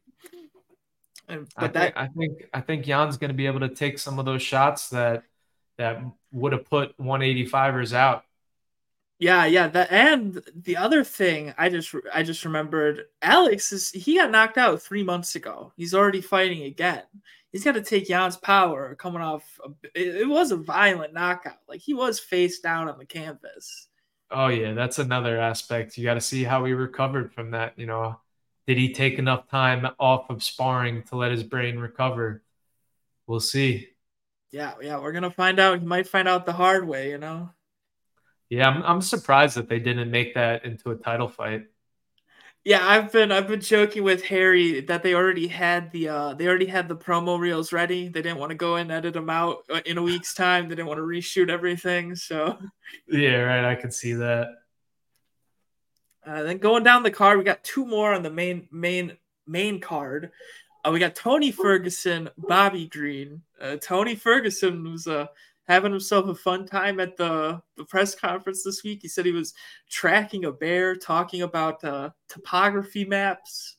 And, I but that think I think I think Jan's going to be able to take some of those shots that that would have put 185ers out. Yeah, yeah, that and the other thing I just I just remembered Alex is he got knocked out 3 months ago. He's already fighting again. He's got to take Jan's power coming off a, it, it was a violent knockout. Like he was face down on the canvas. Oh yeah, that's another aspect. You got to see how he recovered from that. You know, did he take enough time off of sparring to let his brain recover? We'll see. Yeah, yeah, we're going to find out. He might find out the hard way, you know. Yeah, I'm I'm surprised that they didn't make that into a title fight. Yeah, I've been I've been joking with Harry that they already had the uh they already had the promo reels ready. They didn't want to go and edit them out uh, in a week's time. They didn't want to reshoot everything. So Yeah, right. I could see that. Uh, then going down the card, we got two more on the main main main card. Uh, we got Tony Ferguson, Bobby Green. Uh, Tony Ferguson was uh, having himself a fun time at the, the press conference this week. He said he was tracking a bear, talking about uh, topography maps.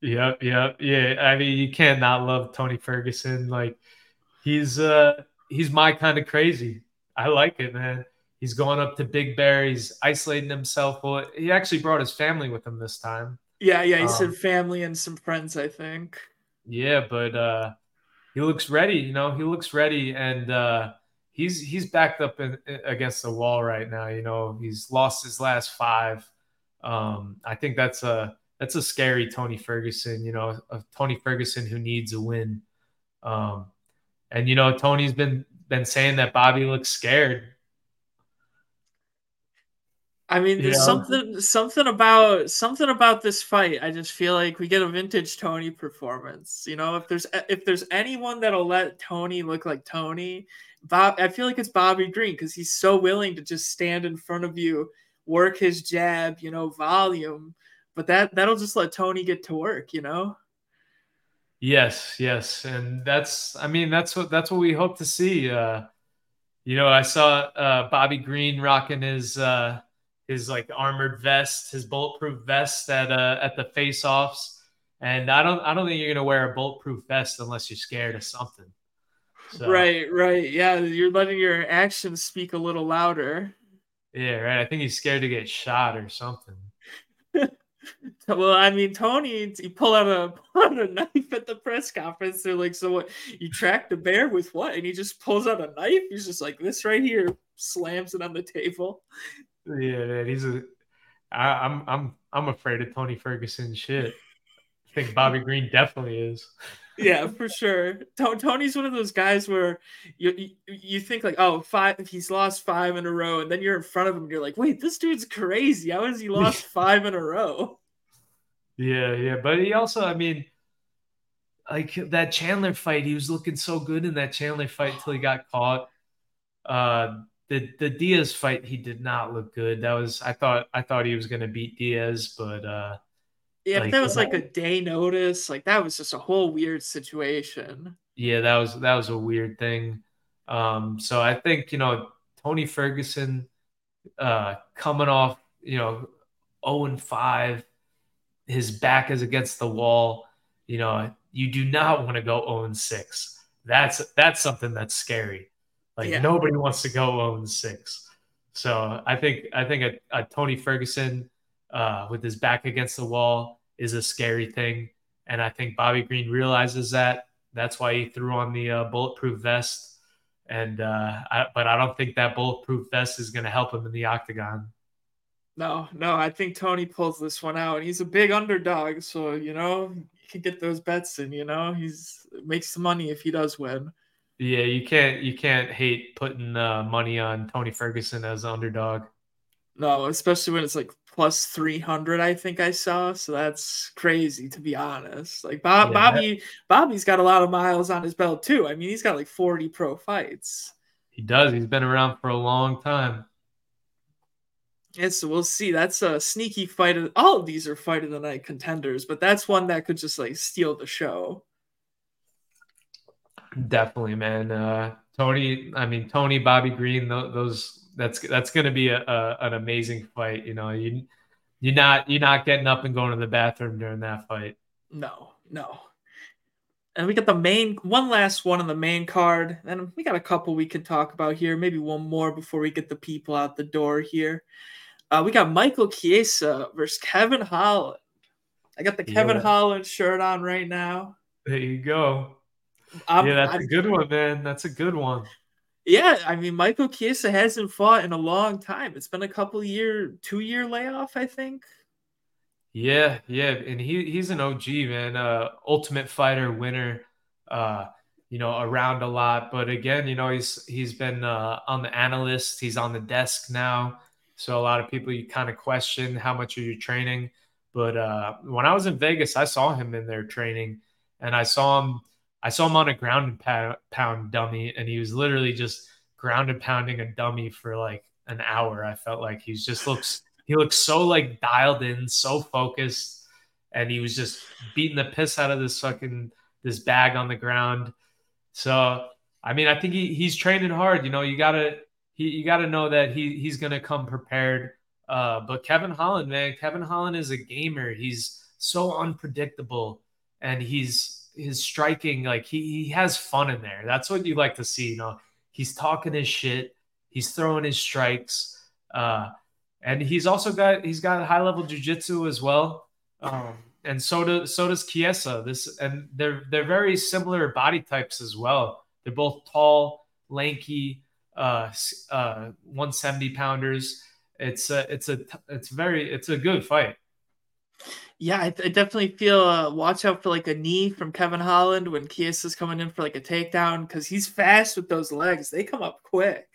Yep, yep, yeah. I mean, you can't not love Tony Ferguson. Like, he's uh he's my kind of crazy. I like it, man. He's going up to Big Bear. He's isolating himself. Well, he actually brought his family with him this time. Yeah, yeah, he Um, said family and some friends, I think. Yeah, but uh he looks ready, you know, he looks ready and uh he's he's backed up in, against the wall right now. You know, he's lost his last five. Um, I think that's a that's a scary Tony Ferguson. You know, a Tony Ferguson who needs a win. Um, and you know, Tony's been been saying that Bobby looks scared. I mean, there's something something about something about this fight. I just feel like we get a vintage Tony performance. You know, if there's if there's anyone that'll let Tony look like Tony, Bob, I feel like it's Bobby Green because he's so willing to just stand in front of you, work his jab, you know, volume. But that that'll just let Tony get to work. You know. Yes, yes, and that's I mean that's what that's what we hope to see. Uh, you know, I saw uh, Bobby Green rocking his. Uh, his like armored vest, his bulletproof vest at uh, at the face offs. And I don't I don't think you're gonna wear a bulletproof vest unless you're scared of something. So, right, right. Yeah, you're letting your actions speak a little louder. Yeah, right. I think he's scared to get shot or something. well, I mean, Tony, he pulled out a pull out a knife at the press conference. They're like, "So what? You tracked the bear with what?" And he just pulls out a knife. He's just like, "This right here," slams it on the table. Yeah, man, he's a. I, I'm I'm I'm afraid of Tony Ferguson shit. I think Bobby Green definitely is. yeah, for sure. Tony's one of those guys where you, you, you think like, oh, five. He's lost five in a row, and then you're in front of him, and you're like, wait, this dude's crazy. How has he lost five in a row? Yeah, yeah, but he also, I mean, like that Chandler fight, he was looking so good in that Chandler fight until he got caught. Uh, the the Diaz fight, he did not look good. That was I thought I thought he was gonna beat Diaz, but uh yeah, like, that was like a day notice. Like that was just a whole weird situation. Yeah, that was that was a weird thing. Um, so I think you know Tony Ferguson uh coming off you know 0 and 5, his back is against the wall. You know, you do not want to go 0 and 6. That's that's something that's scary. Like yeah. nobody wants to go own six. So I think I think a, a Tony Ferguson uh, with his back against the wall is a scary thing, and I think Bobby Green realizes that. That's why he threw on the uh, bulletproof vest, and uh, I, but I don't think that bulletproof vest is going to help him in the octagon. No, no, I think Tony pulls this one out, and he's a big underdog, so you know he can get those bets in. You know, he's makes the money if he does win. Yeah, you can't you can't hate putting uh, money on Tony Ferguson as underdog. No, especially when it's like plus three hundred. I think I saw. So that's crazy to be honest. Like Bob, yeah, Bobby. Bobby's got a lot of miles on his belt too. I mean, he's got like forty pro fights. He does. He's been around for a long time. Yes, we'll see. That's a sneaky fight. Of, all of these are fight of the night contenders, but that's one that could just like steal the show. Definitely, man. Uh, Tony, I mean Tony, Bobby Green, those that's that's going to be a, a, an amazing fight. You know, you you're not you're not getting up and going to the bathroom during that fight. No, no. And we got the main one last one on the main card, and we got a couple we can talk about here. Maybe one more before we get the people out the door here. Uh, we got Michael Chiesa versus Kevin Holland. I got the Kevin yeah. Holland shirt on right now. There you go. I'm, yeah, that's I'm, a good one, man. That's a good one. Yeah, I mean, Michael Chiesa hasn't fought in a long time. It's been a couple year, two year layoff, I think. Yeah, yeah, and he he's an OG man, uh, Ultimate Fighter winner. Uh, you know, around a lot, but again, you know, he's he's been uh, on the analyst. He's on the desk now, so a lot of people you kind of question how much are you training. But uh, when I was in Vegas, I saw him in there training, and I saw him I saw him on a ground and pound dummy, and he was literally just ground and pounding a dummy for like an hour. I felt like he just looks he looks so like dialed in, so focused, and he was just beating the piss out of this fucking this bag on the ground. So I mean, I think he, he's training hard. You know, you gotta he, you gotta know that he he's gonna come prepared. Uh, but Kevin Holland, man, Kevin Holland is a gamer. He's so unpredictable, and he's his striking, like he, he has fun in there. That's what you like to see. You know, he's talking his shit, he's throwing his strikes, uh, and he's also got he's got high level jujitsu as well. Um, and so does so does Chiesa. This and they're they're very similar body types as well. They're both tall, lanky, uh, uh, 170 pounders. It's a, it's a, it's very, it's a good fight. Yeah, I, I definitely feel uh, watch out for like a knee from Kevin Holland when Chiesa's coming in for like a takedown because he's fast with those legs. They come up quick.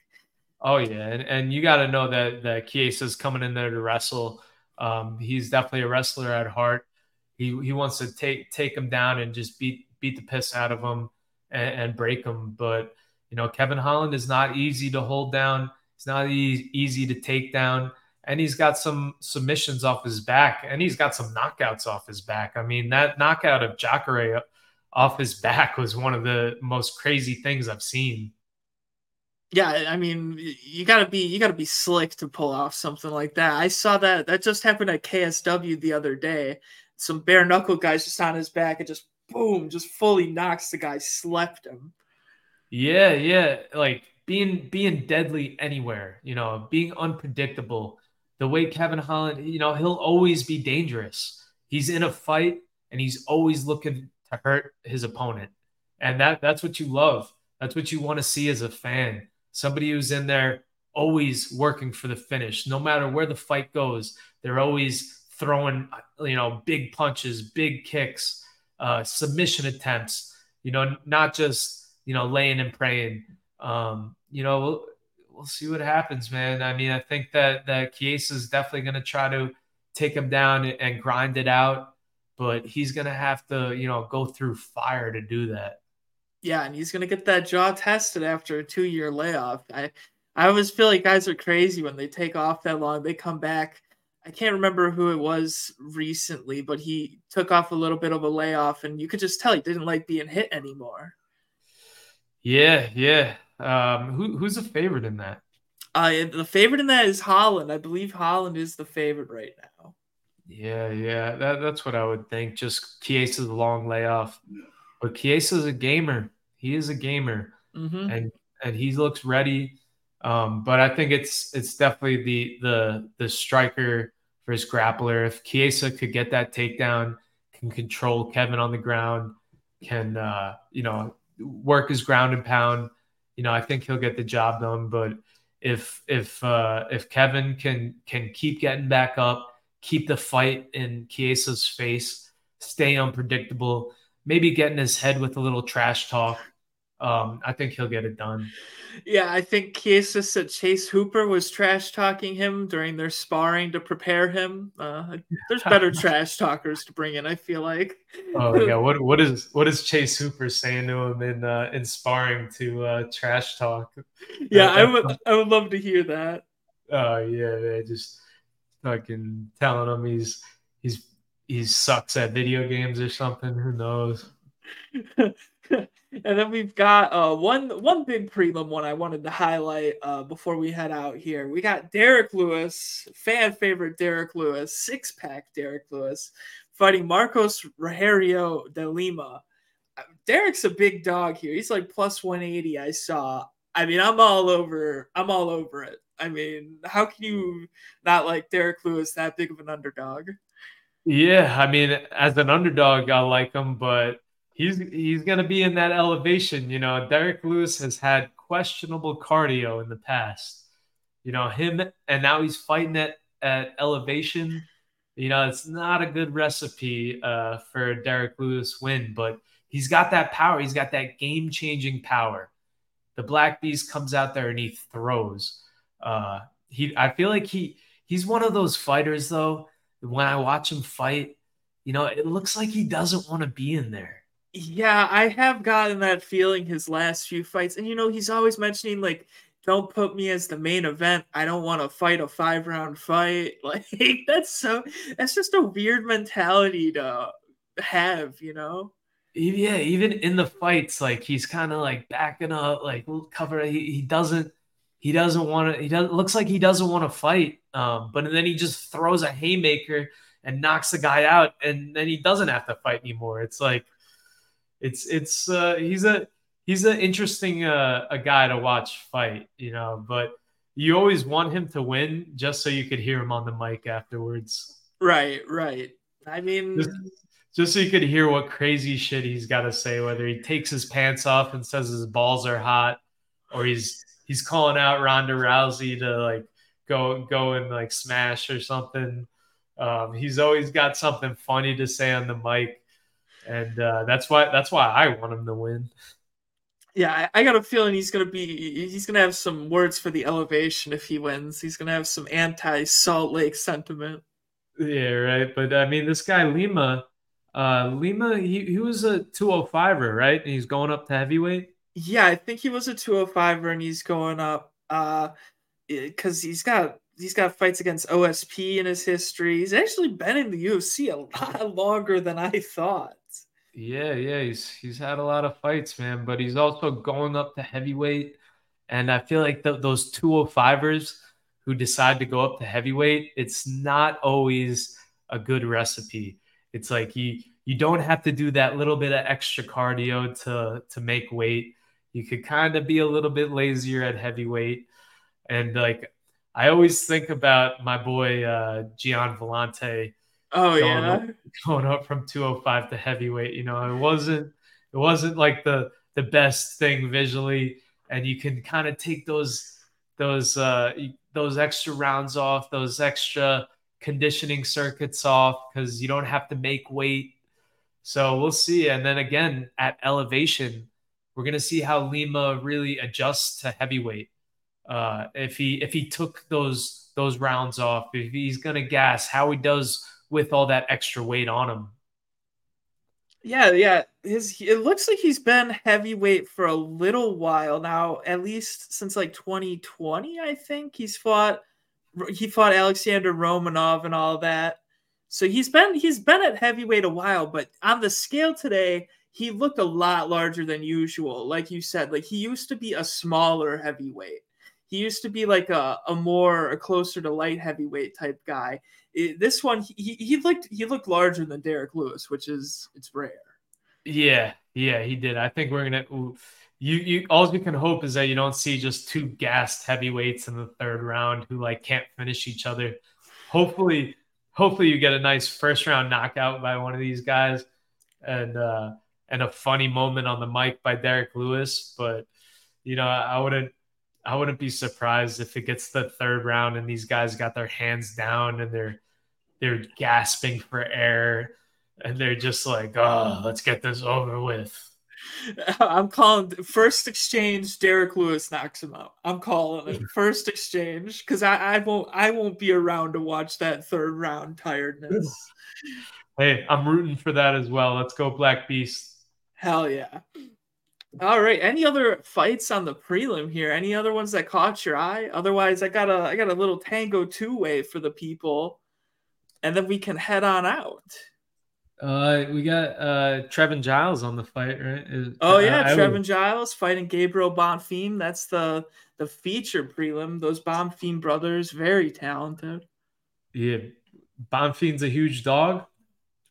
Oh yeah, and, and you got to know that that Chiesa's coming in there to wrestle. Um, he's definitely a wrestler at heart. He he wants to take take him down and just beat beat the piss out of him and, and break him. But you know, Kevin Holland is not easy to hold down. It's not e- easy to take down and he's got some submissions off his back and he's got some knockouts off his back. I mean, that knockout of Jacare off his back was one of the most crazy things I've seen. Yeah, I mean, you gotta be you gotta be slick to pull off something like that. I saw that that just happened at KSW the other day. Some bare knuckle guys just on his back and just boom, just fully knocks the guy, slept him. Yeah, yeah, like being being deadly anywhere, you know, being unpredictable the way Kevin Holland, you know, he'll always be dangerous. He's in a fight and he's always looking to hurt his opponent. And that that's what you love. That's what you want to see as a fan. Somebody who's in there always working for the finish. No matter where the fight goes, they're always throwing, you know, big punches, big kicks, uh, submission attempts, you know, not just, you know, laying and praying. Um, you know, we'll see what happens, man. I mean, I think that that Chiesa is definitely going to try to take him down and grind it out, but he's going to have to, you know, go through fire to do that. Yeah, and he's going to get that jaw tested after a two-year layoff. I I always feel like guys are crazy when they take off that long. They come back. I can't remember who it was recently, but he took off a little bit of a layoff, and you could just tell he didn't like being hit anymore. Yeah, yeah. Um, who who's a favorite in that? Uh, the favorite in that is Holland. I believe Holland is the favorite right now. Yeah, yeah, that, that's what I would think. Just Chiesa's a long layoff, but Chiesa's a gamer. He is a gamer, mm-hmm. and and he looks ready. Um, but I think it's it's definitely the the the striker versus grappler. If Chiesa could get that takedown, can control Kevin on the ground, can uh, you know work his ground and pound you know, I think he'll get the job done. But if if uh, if Kevin can can keep getting back up, keep the fight in Chiesa's face, stay unpredictable, maybe get in his head with a little trash talk, um, I think he'll get it done. Yeah, I think Chiesa said Chase Hooper was trash talking him during their sparring to prepare him. Uh, there's better trash talkers to bring in. I feel like. oh yeah, what what is what is Chase Hooper saying to him in uh, in sparring to uh, trash talk? Yeah, I would I would love to hear that. Oh yeah, man, just fucking telling him he's he's he sucks at video games or something. Who knows? and then we've got uh, one one big prelim one I wanted to highlight uh, before we head out here. We got Derrick Lewis, fan favorite Derrick Lewis, six pack Derrick Lewis, fighting Marcos Rogerio de Lima. Derrick's a big dog here. He's like plus 180. I saw. I mean, I'm all over. I'm all over it. I mean, how can you not like Derrick Lewis that big of an underdog? Yeah, I mean, as an underdog, I like him, but he's he's going to be in that elevation. You know, Derrick Lewis has had questionable cardio in the past. You know, him and now he's fighting at at elevation. You know, it's not a good recipe uh, for a Derrick Lewis win, but he's got that power. He's got that game changing power. The Black Beast comes out there and he throws. Uh, he, I feel like he he's one of those fighters though. When I watch him fight, you know, it looks like he doesn't want to be in there. Yeah, I have gotten that feeling his last few fights. And you know, he's always mentioning like don't put me as the main event. I don't want to fight a five round fight. Like that's so that's just a weird mentality to have, you know? Yeah, even in the fights, like he's kind of like backing up, like cover. He, he doesn't he doesn't want to. He doesn't looks like he doesn't want to fight. Um, but then he just throws a haymaker and knocks the guy out, and then he doesn't have to fight anymore. It's like it's it's uh, he's a he's an interesting uh, a guy to watch fight, you know. But you always want him to win just so you could hear him on the mic afterwards. Right, right. I mean, just, just so you could hear what crazy shit he's got to say, whether he takes his pants off and says his balls are hot, or he's he's calling out Ronda Rousey to like go go and like smash or something. Um, he's always got something funny to say on the mic, and uh, that's why that's why I want him to win. Yeah, I, I got a feeling he's gonna be he's gonna have some words for the elevation if he wins. He's gonna have some anti Salt Lake sentiment. Yeah, right. But I mean, this guy Lima, uh, Lima, he, he was a 205er, right? And he's going up to heavyweight. Yeah, I think he was a 205er and he's going up uh because he's got he's got fights against OSP in his history. He's actually been in the UFC a lot longer than I thought. Yeah, yeah, he's he's had a lot of fights, man, but he's also going up to heavyweight. And I feel like the, those 205ers who decide to go up to heavyweight, it's not always a good recipe. It's like you you don't have to do that little bit of extra cardio to to make weight. You could kind of be a little bit lazier at heavyweight. And like I always think about my boy uh Gian Villante Oh going yeah. up, going up from 205 to heavyweight. You know, it wasn't it wasn't like the the best thing visually, and you can kind of take those those uh those extra rounds off, those extra conditioning circuits off because you don't have to make weight. So we'll see. And then again at elevation, we're gonna see how Lima really adjusts to heavyweight. Uh, if he if he took those those rounds off, if he's gonna gas, how he does with all that extra weight on him. Yeah, yeah. His it looks like he's been heavyweight for a little while now, at least since like 2020, I think. He's fought he fought Alexander Romanov and all that. So he's been he's been at heavyweight a while, but on the scale today, he looked a lot larger than usual. Like you said, like he used to be a smaller heavyweight. He used to be like a, a more a closer to light heavyweight type guy. This one he, he looked he looked larger than Derrick Lewis, which is it's rare. Yeah, yeah, he did. I think we're gonna. You you all we can hope is that you don't see just two gassed heavyweights in the third round who like can't finish each other. Hopefully, hopefully you get a nice first round knockout by one of these guys, and uh, and a funny moment on the mic by Derrick Lewis. But you know, I wouldn't I wouldn't be surprised if it gets the third round and these guys got their hands down and they're they're gasping for air and they're just like, oh, let's get this over with. I'm calling first exchange. Derrick Lewis knocks him out. I'm calling it first exchange because I, I won't I won't be around to watch that third round tiredness. Hey, I'm rooting for that as well. Let's go, Black Beast. Hell yeah! All right. Any other fights on the prelim here? Any other ones that caught your eye? Otherwise, I got a I got a little tango two way for the people, and then we can head on out. Uh, we got uh Trevin Giles on the fight, right? Is- Oh yeah, I Trevin would- Giles fighting Gabriel Bonfim. That's the the feature prelim. Those Bonfim brothers, very talented. yeah, Bonfim's a huge dog,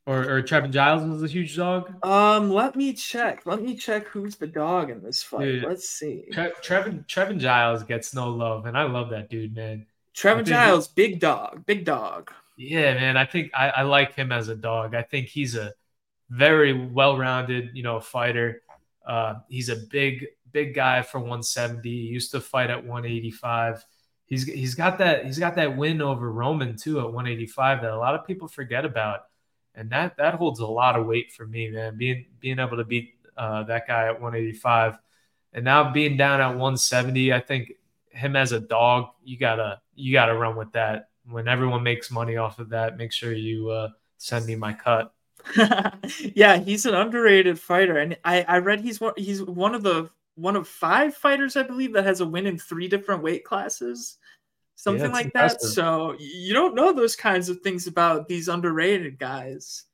or or Trevin Giles is a huge dog. Um, let me check. Let me check who's the dog in this fight. Dude. Let's see. Tre- Trevin Trevin Giles gets no love, and I love that dude, man. Trevin Giles, big dog, big dog. Yeah, man. I think I, I like him as a dog. I think he's a very well-rounded, you know, fighter. Uh, he's a big, big guy for 170. He used to fight at 185. He's he's got that he's got that win over Roman too at 185 that a lot of people forget about, and that that holds a lot of weight for me, man. Being being able to beat uh, that guy at 185, and now being down at 170, I think him as a dog, you gotta you gotta run with that. When everyone makes money off of that, make sure you uh, send me my cut. yeah, he's an underrated fighter, and I I read he's one he's one of the one of five fighters I believe that has a win in three different weight classes, something it's like that. So you don't know those kinds of things about these underrated guys.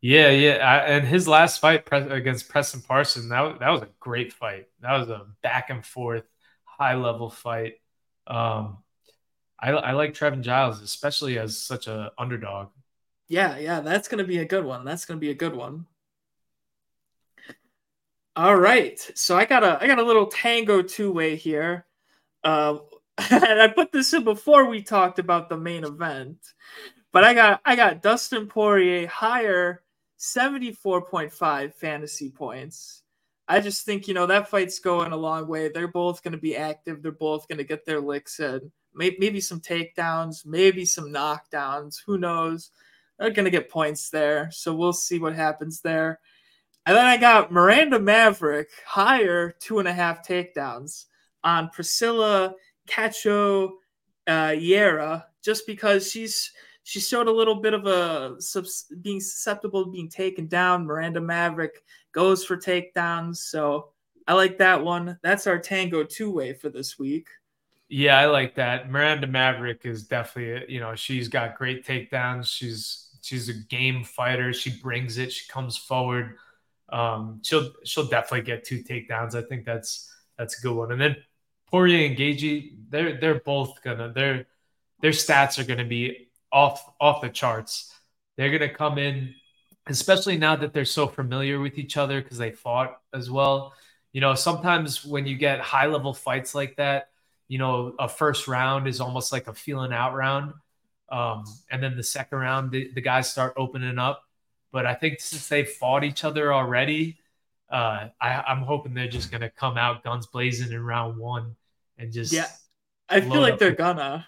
Yeah, yeah. I, and his last fight pre- against Preston Parson, that was, that was a great fight. That was a back and forth, high level fight. Um, I, I like Trevin Giles, especially as such a underdog. Yeah, yeah, that's gonna be a good one. That's gonna be a good one. All right, so I got a I got a little tango two way here, uh, and I put this in before we talked about the main event, but I got I got Dustin Poirier higher seventy four point five fantasy points I just think, you know, that fight's going a long way. They're both going to be active. They're both going to get their licks in. Maybe, some takedowns, maybe some knockdowns. Who knows? They're going to get points there. So we'll see what happens there. And then I got Miranda Maverick higher two and a half takedowns on Priscilla Cacho uh, Yera just because she's she showed a little bit of a being susceptible to being taken down. Miranda Maverick goes for takedowns, so I like that one. That's our tango two way for this week. Yeah, I like that. Miranda Maverick is definitely, you know, she's got great takedowns. She's she's a game fighter. She brings it. She comes forward. Um, she'll she'll definitely get two takedowns. I think that's that's a good one. And then Poirier and Gaethje, they're they're both gonna their their stats are gonna be off off the charts. They're gonna come in, especially now that they're so familiar with each other because they fought as well. You know, sometimes when you get high level fights like that, you know, a first round is almost like a feeling out round. Um, and then the second round, the, the guys start opening up. But I think since they fought each other already, uh, I, am hoping they're just gonna come out guns blazing in round one and just yeah. I feel like they're gonna.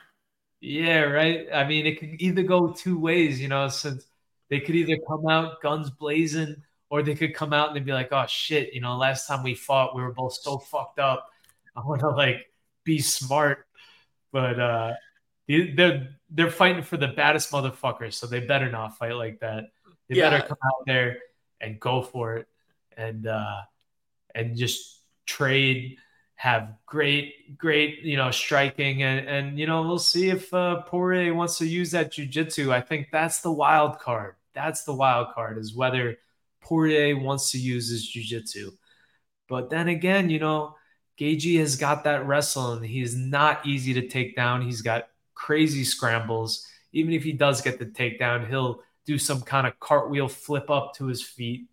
Yeah, right. I mean, it could either go two ways, you know, since they could either come out guns blazing or they could come out and be like, oh shit, you know, last time we fought, we were both so fucked up. I want to like be smart, but uh, they're they're fighting for the baddest motherfuckers, so they better not fight like that. They yeah. better come out there and go for it, and uh, and just trade have great, great, you know, striking, and and you know, we'll see if uh, Poirier wants to use that jujitsu. I think that's the wild card. That's the wild card is whether Poirier wants to use his jujitsu. But then again, you know, Gaethje has got that wrestling. He's not easy to take down. He's got crazy scrambles. Even if he does get the takedown, he'll do some kind of cartwheel flip up to his feet.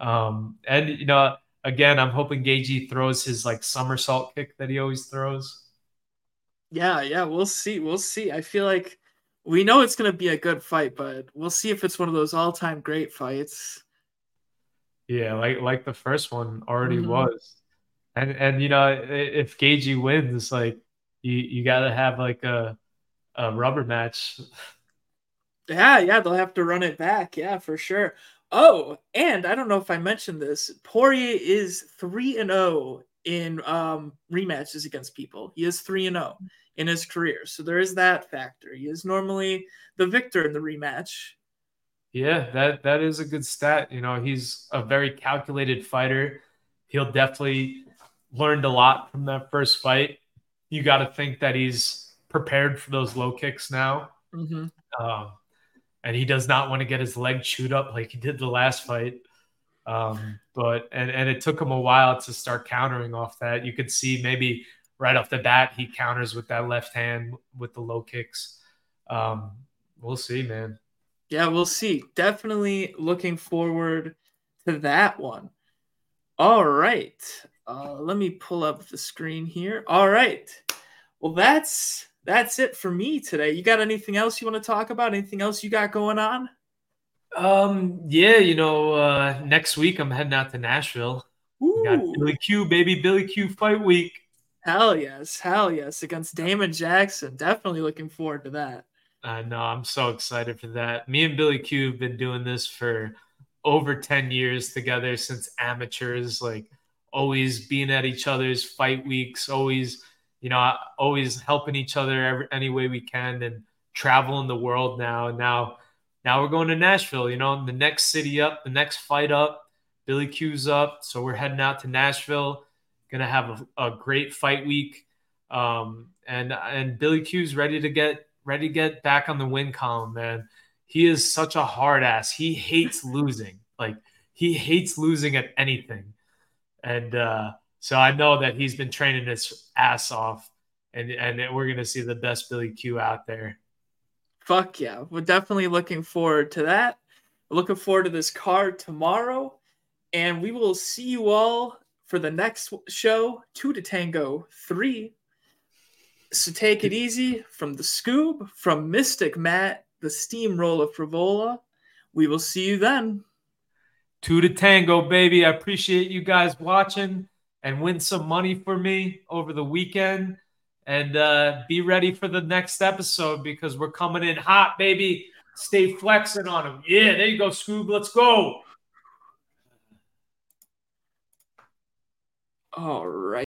Um, and you know, again, I'm hoping Gaethje throws his like somersault kick that he always throws. Yeah, yeah, we'll see. We'll see. I feel like we know it's going to be a good fight, but we'll see if it's one of those all-time great fights. Yeah, like like the first one already mm-hmm. was. And and you know, if Gaethje wins, like you you got to have like a a rubber match. Yeah, yeah, they'll have to run it back. Yeah, for sure. Oh, and I don't know if I mentioned this. Poirier is 3 and 0 in um, rematches against people. He is 3 and 0 in his career. So there is that factor. He is normally the victor in the rematch. Yeah, that that is a good stat. You know, he's a very calculated fighter. He'll definitely learned a lot from that first fight. You got to think that he's prepared for those low kicks now. Mm-hmm. Um, and he does not want to get his leg chewed up like he did the last fight. Um, but and and it took him a while to start countering off that. You could see maybe right off the bat he counters with that left hand with the low kicks. Um, we'll see, man. Yeah, we'll see. Definitely looking forward to that one. All right. Uh, let me pull up the screen here. All right. Well, that's that's it for me today. You got anything else you want to talk about? Anything else you got going on? Um, yeah, you know, uh, next week I'm heading out to Nashville. Got Billy Q, baby, Billy Q fight week. Hell yes, hell yes, against Damon Jackson. Definitely looking forward to that. I uh, know, I'm so excited for that. Me and Billy Q have been doing this for over 10 years together since amateurs, like always being at each other's fight weeks, always you know, always helping each other every, any way we can and traveling the world now. Now, now we're going to Nashville, you know, the next city up, the next fight up, Billy Q's up. So we're heading out to Nashville, going to have a, a, great fight week. Um, and, and Billy Q's ready to get, ready to get back on the win column, man. He is such a hard ass. He hates losing. Like he hates losing at anything. And, uh, so I know that he's been training his ass off, and and we're gonna see the best Billy Q out there. Fuck yeah, we're definitely looking forward to that. Looking forward to this card tomorrow, and we will see you all for the next show, two to tango three. So take it easy from the Scoob, from Mystic Matt, the Steamrolla Frevola. We will see you then. Two to tango, baby. I appreciate you guys watching and win some money for me over the weekend. And uh, be ready for the next episode because we're coming in hot, baby. Stay flexing on them. Yeah, there you go, Scoob. Let's go. All right.